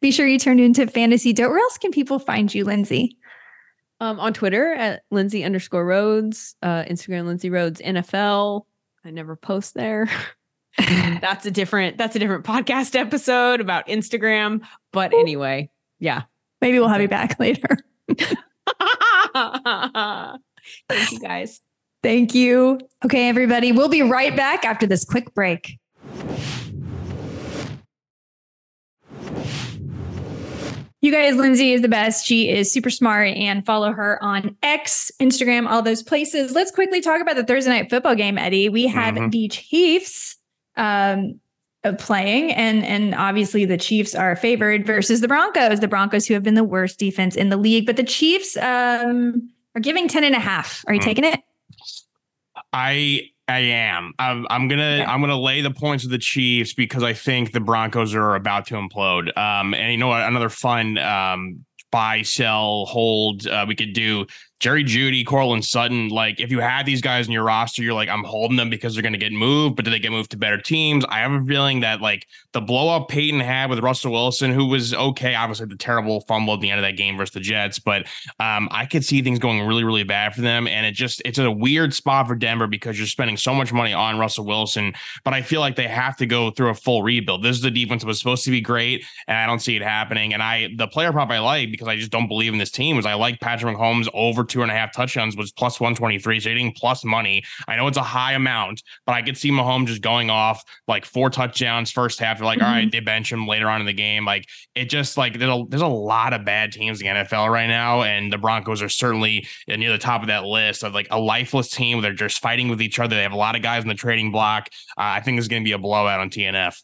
Be sure you turn into Fantasy Doe. Where else can people find you, Lindsay? Um, on Twitter at Lindsay underscore Rhodes, uh, Instagram Lindsay Rhodes NFL. I never post there. [LAUGHS] that's a different that's a different podcast episode about Instagram. But anyway, yeah. Maybe we'll have you back [LAUGHS] later. Thank you guys. Thank you. Okay, everybody. We'll be right back after this quick break. You guys, Lindsay is the best. She is super smart and follow her on X, Instagram, all those places. Let's quickly talk about the Thursday night football game, Eddie. We have mm-hmm. the Chiefs um, uh, playing and and obviously the Chiefs are favored versus the Broncos, the Broncos who have been the worst defense in the league, but the Chiefs um, are giving 10 and a half. Are you mm. taking it? I I am. I'm, I'm gonna I'm gonna lay the points of the Chiefs because I think the Broncos are about to implode. Um, and you know what? Another fun um buy, sell, hold. Uh, we could do Jerry Jeudy, Courtland Sutton, like if you had these guys in your roster, you're like, I'm holding them because they're going to get moved, but do they get moved to better teams? I have a feeling that like the blow up Payton had with Russell Wilson, who was okay, obviously the terrible fumble at the end of that game versus the Jets, but um, I could see things going really, really bad for them. And it just, it's a weird spot for Denver because you're spending so much money on Russell Wilson, but I feel like they have to go through a full rebuild. This is the defense that was supposed to be great, and I don't see it happening. And I, the player prop I like because I just don't believe in this team is I like Patrick Mahomes over two and a half touchdowns was plus 123. So you're getting plus money. I know it's a high amount, but I could see Mahomes just going off like four touchdowns first half. They're like, mm-hmm. All right, mm-hmm. they bench him later on in the game. Like it just like there's a, there's a lot of bad teams in the NFL right now. And the Broncos are certainly near the top of that list of like a lifeless team. They're just fighting with each other. They have a lot of guys in the trading block. Uh, I think there's going to be a blowout on TNF.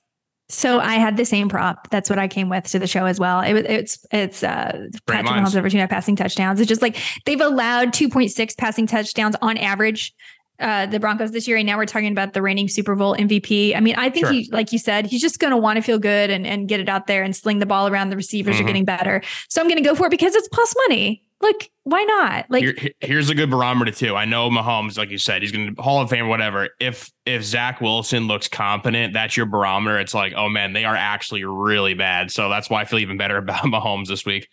So I had the same prop. That's what I came with to the show as well. It was it's it's uh Patrick Mahomes over two and a half passing touchdowns. It's just like they've allowed 2.6 passing touchdowns on average. Uh, the Broncos this year, and now we're talking about the reigning Super Bowl MVP. I mean, I think sure. he, like you said, he's just going to want to feel good and, and get it out there and sling the ball around. The receivers mm-hmm. are getting better, so I'm going to go for it because it's plus money. Like, why not? Like, Here, here's a good barometer too. I know Mahomes, like you said, he's going to Hall of Fame, whatever. If if Zach Wilson looks competent, that's your barometer. It's like, oh man, they are actually really bad. So that's why I feel even better [LAUGHS] about Mahomes this week.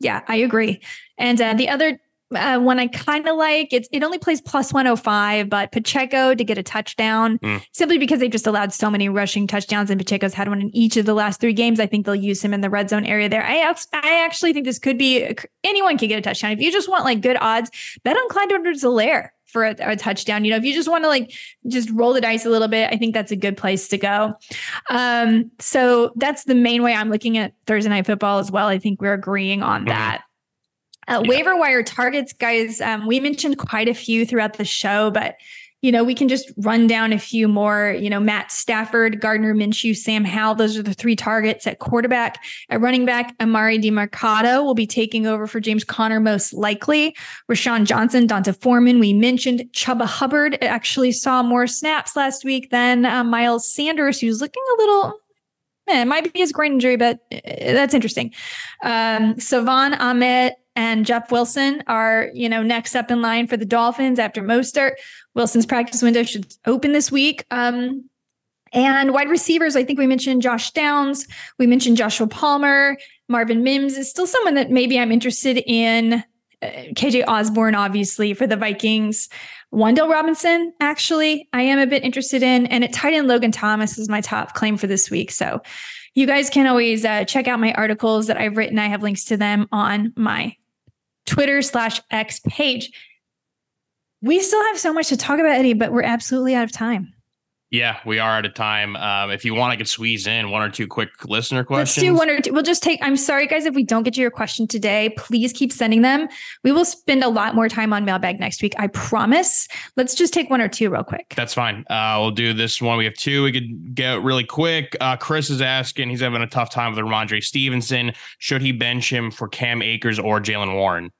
Yeah, I agree. And uh, the other uh, one I kind of like. It's it only plays plus 105, but Pacheco to get a touchdown mm. simply because they've just allowed so many rushing touchdowns, and Pacheco's had one in each of the last three games. I think they'll use him in the red zone area there. I I actually think this could be anyone can get a touchdown if you just want like good odds. Bet on Clyde Edwards-Helaire for a, a, touchdown. You know, if you just want to like just roll the dice a little bit, I think that's a good place to go. Um, so that's the main way I'm looking at Thursday night football as well. I think we're agreeing on mm-hmm. that. Uh, yeah. Waiver wire targets, guys. Um, we mentioned quite a few throughout the show, but you know we can just run down a few more. You know, Matt Stafford, Gardner Minshew, Sam Howell. Those are the three targets at quarterback. At running back, Emari Demercado will be taking over for James Conner most likely. Roschon Johnson, D'Onta Foreman. We mentioned Chuba Hubbard actually saw more snaps last week than uh, Miles Sanders, who's looking a little eh, it might be his groin injury, but eh, that's interesting. Um, Salvon Ahmed and Jeff Wilson are, you know, next up in line for the Dolphins after Mostert. Wilson's practice window should open this week. Um, and wide receivers, I think we mentioned Josh Downs. We mentioned Joshua Palmer. Marvin Mims is still someone that maybe I'm interested in. Uh, KJ Osborn, obviously, for the Vikings. Wan'Dale Robinson, actually, I am a bit interested in. And at tight end, Logan Thomas is my top claim for this week. So you guys can always uh, check out my articles that I've written. I have links to them on my Twitter slash X page. We still have so much to talk about, Eddie, but we're absolutely out of time. Yeah, we are out of time. Um, if you want, I could squeeze in one or two quick listener questions. Let's do one or two. We'll just take. I'm sorry, guys, if we don't get to your question today. Please keep sending them. We will spend a lot more time on mailbag next week. I promise. Let's just take one or two real quick. That's fine. Uh, we'll do this one. We have two. We could get really quick. Uh, Chris is asking. He's having a tough time with Rhamondre Stevenson. Should he bench him for Cam Akers or Jaylen Warren?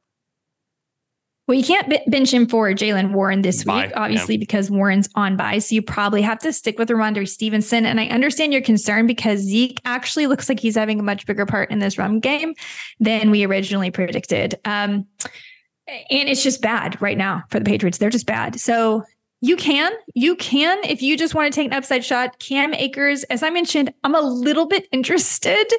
Well, you can't bench him for Jaylen Warren this bye, week, obviously, yeah. because Warren's on bye. So you probably have to stick with Rhamondre Stevenson. And I understand your concern because Zeke actually looks like he's having a much bigger part in this run game than we originally predicted. Um, and it's just bad right now for the Patriots. They're just bad. So you can, you can, if you just want to take an upside shot. Cam Akers, as I mentioned, I'm a little bit [LAUGHS] interested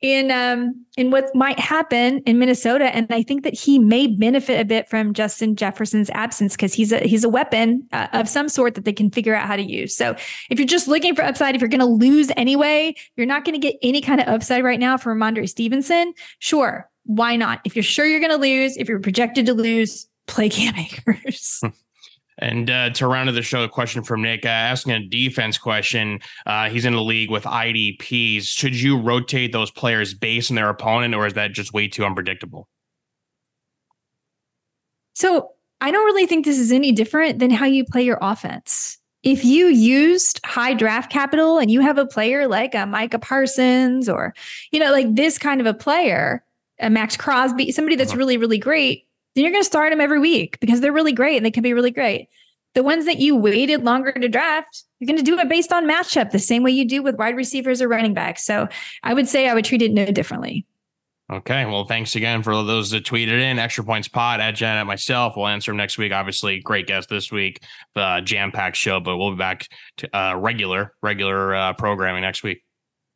in um in what might happen in Minnesota and I think that he may benefit a bit from Justin Jefferson's absence because he's a he's a weapon uh, of some sort that they can figure out how to use. So if you're just looking for upside if you're going to lose anyway, you're not going to get any kind of upside right now from Rhamondre Stevenson. Sure, why not? If you're sure you're going to lose, if you're projected to lose, play Cam Akers. [LAUGHS] And uh, to round of the show, a question from Nick uh, asking a defense question. Uh, he's in the league with IDPs. Should you rotate those players based on their opponent, or is that just way too unpredictable? So I don't really think this is any different than how you play your offense. If you used high draft capital and you have a player like a Micah Parsons or, you know, like this kind of a player, a Maxx Crosby, somebody that's uh-huh. really, really great, then you're going to start them every week because they're really great and they can be really great. The ones that you waited longer to draft, you're going to do it based on matchup, the same way you do with wide receivers or running backs. So I would say I would treat it no differently. Okay. Well, thanks again for those that tweeted in. Extra points pod at Jen at myself. We'll answer them next week. Obviously, great guest this week, the jam packed show, but we'll be back to uh, regular, regular uh, programming next week.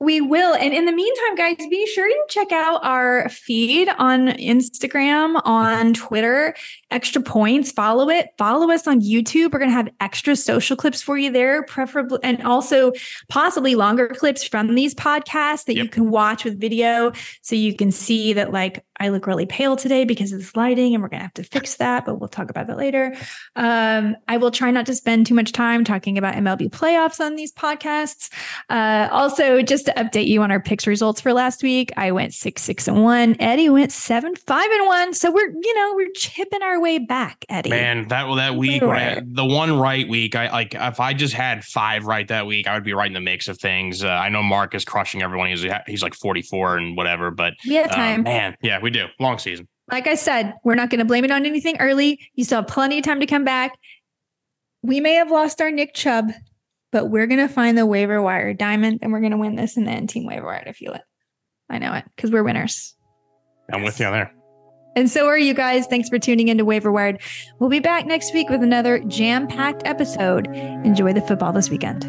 We will. And in the meantime, guys, be sure you check out our feed on Instagram, on Twitter, extra points. Follow it. Follow us on YouTube. We're going to have extra social clips for you there, preferably, and also possibly longer clips from these podcasts that yep. you can watch with video. So you can see that, like, I look really pale today because of this lighting, and we're going to have to fix that, but we'll talk about that later. Um, I will try not to spend too much time talking about MLB playoffs on these podcasts. Uh, also, just to update you on our picks results for last week, I went six, six, and one. Eddie went seven, five, and one. So we're, you know, we're chipping our way back, Eddie. Man, that that week, right, the one right week, I like if I just had five right that week, I would be right in the mix of things. Uh, I know Mark is crushing everyone. He's he's like 44 and whatever, but we have uh, time. man, yeah, we do. Long season. Like I said, we're not going to blame it on anything early. You still have plenty of time to come back. We may have lost our Nick Chubb, but we're going to find the waiver wire diamond and we're going to win this in the end team waiver wire. I feel it. I know it because we're winners. I'm with you there. And so are you guys. Thanks for tuning into Waiver Wired. We'll be back next week with another jam packed episode. Enjoy the football this weekend.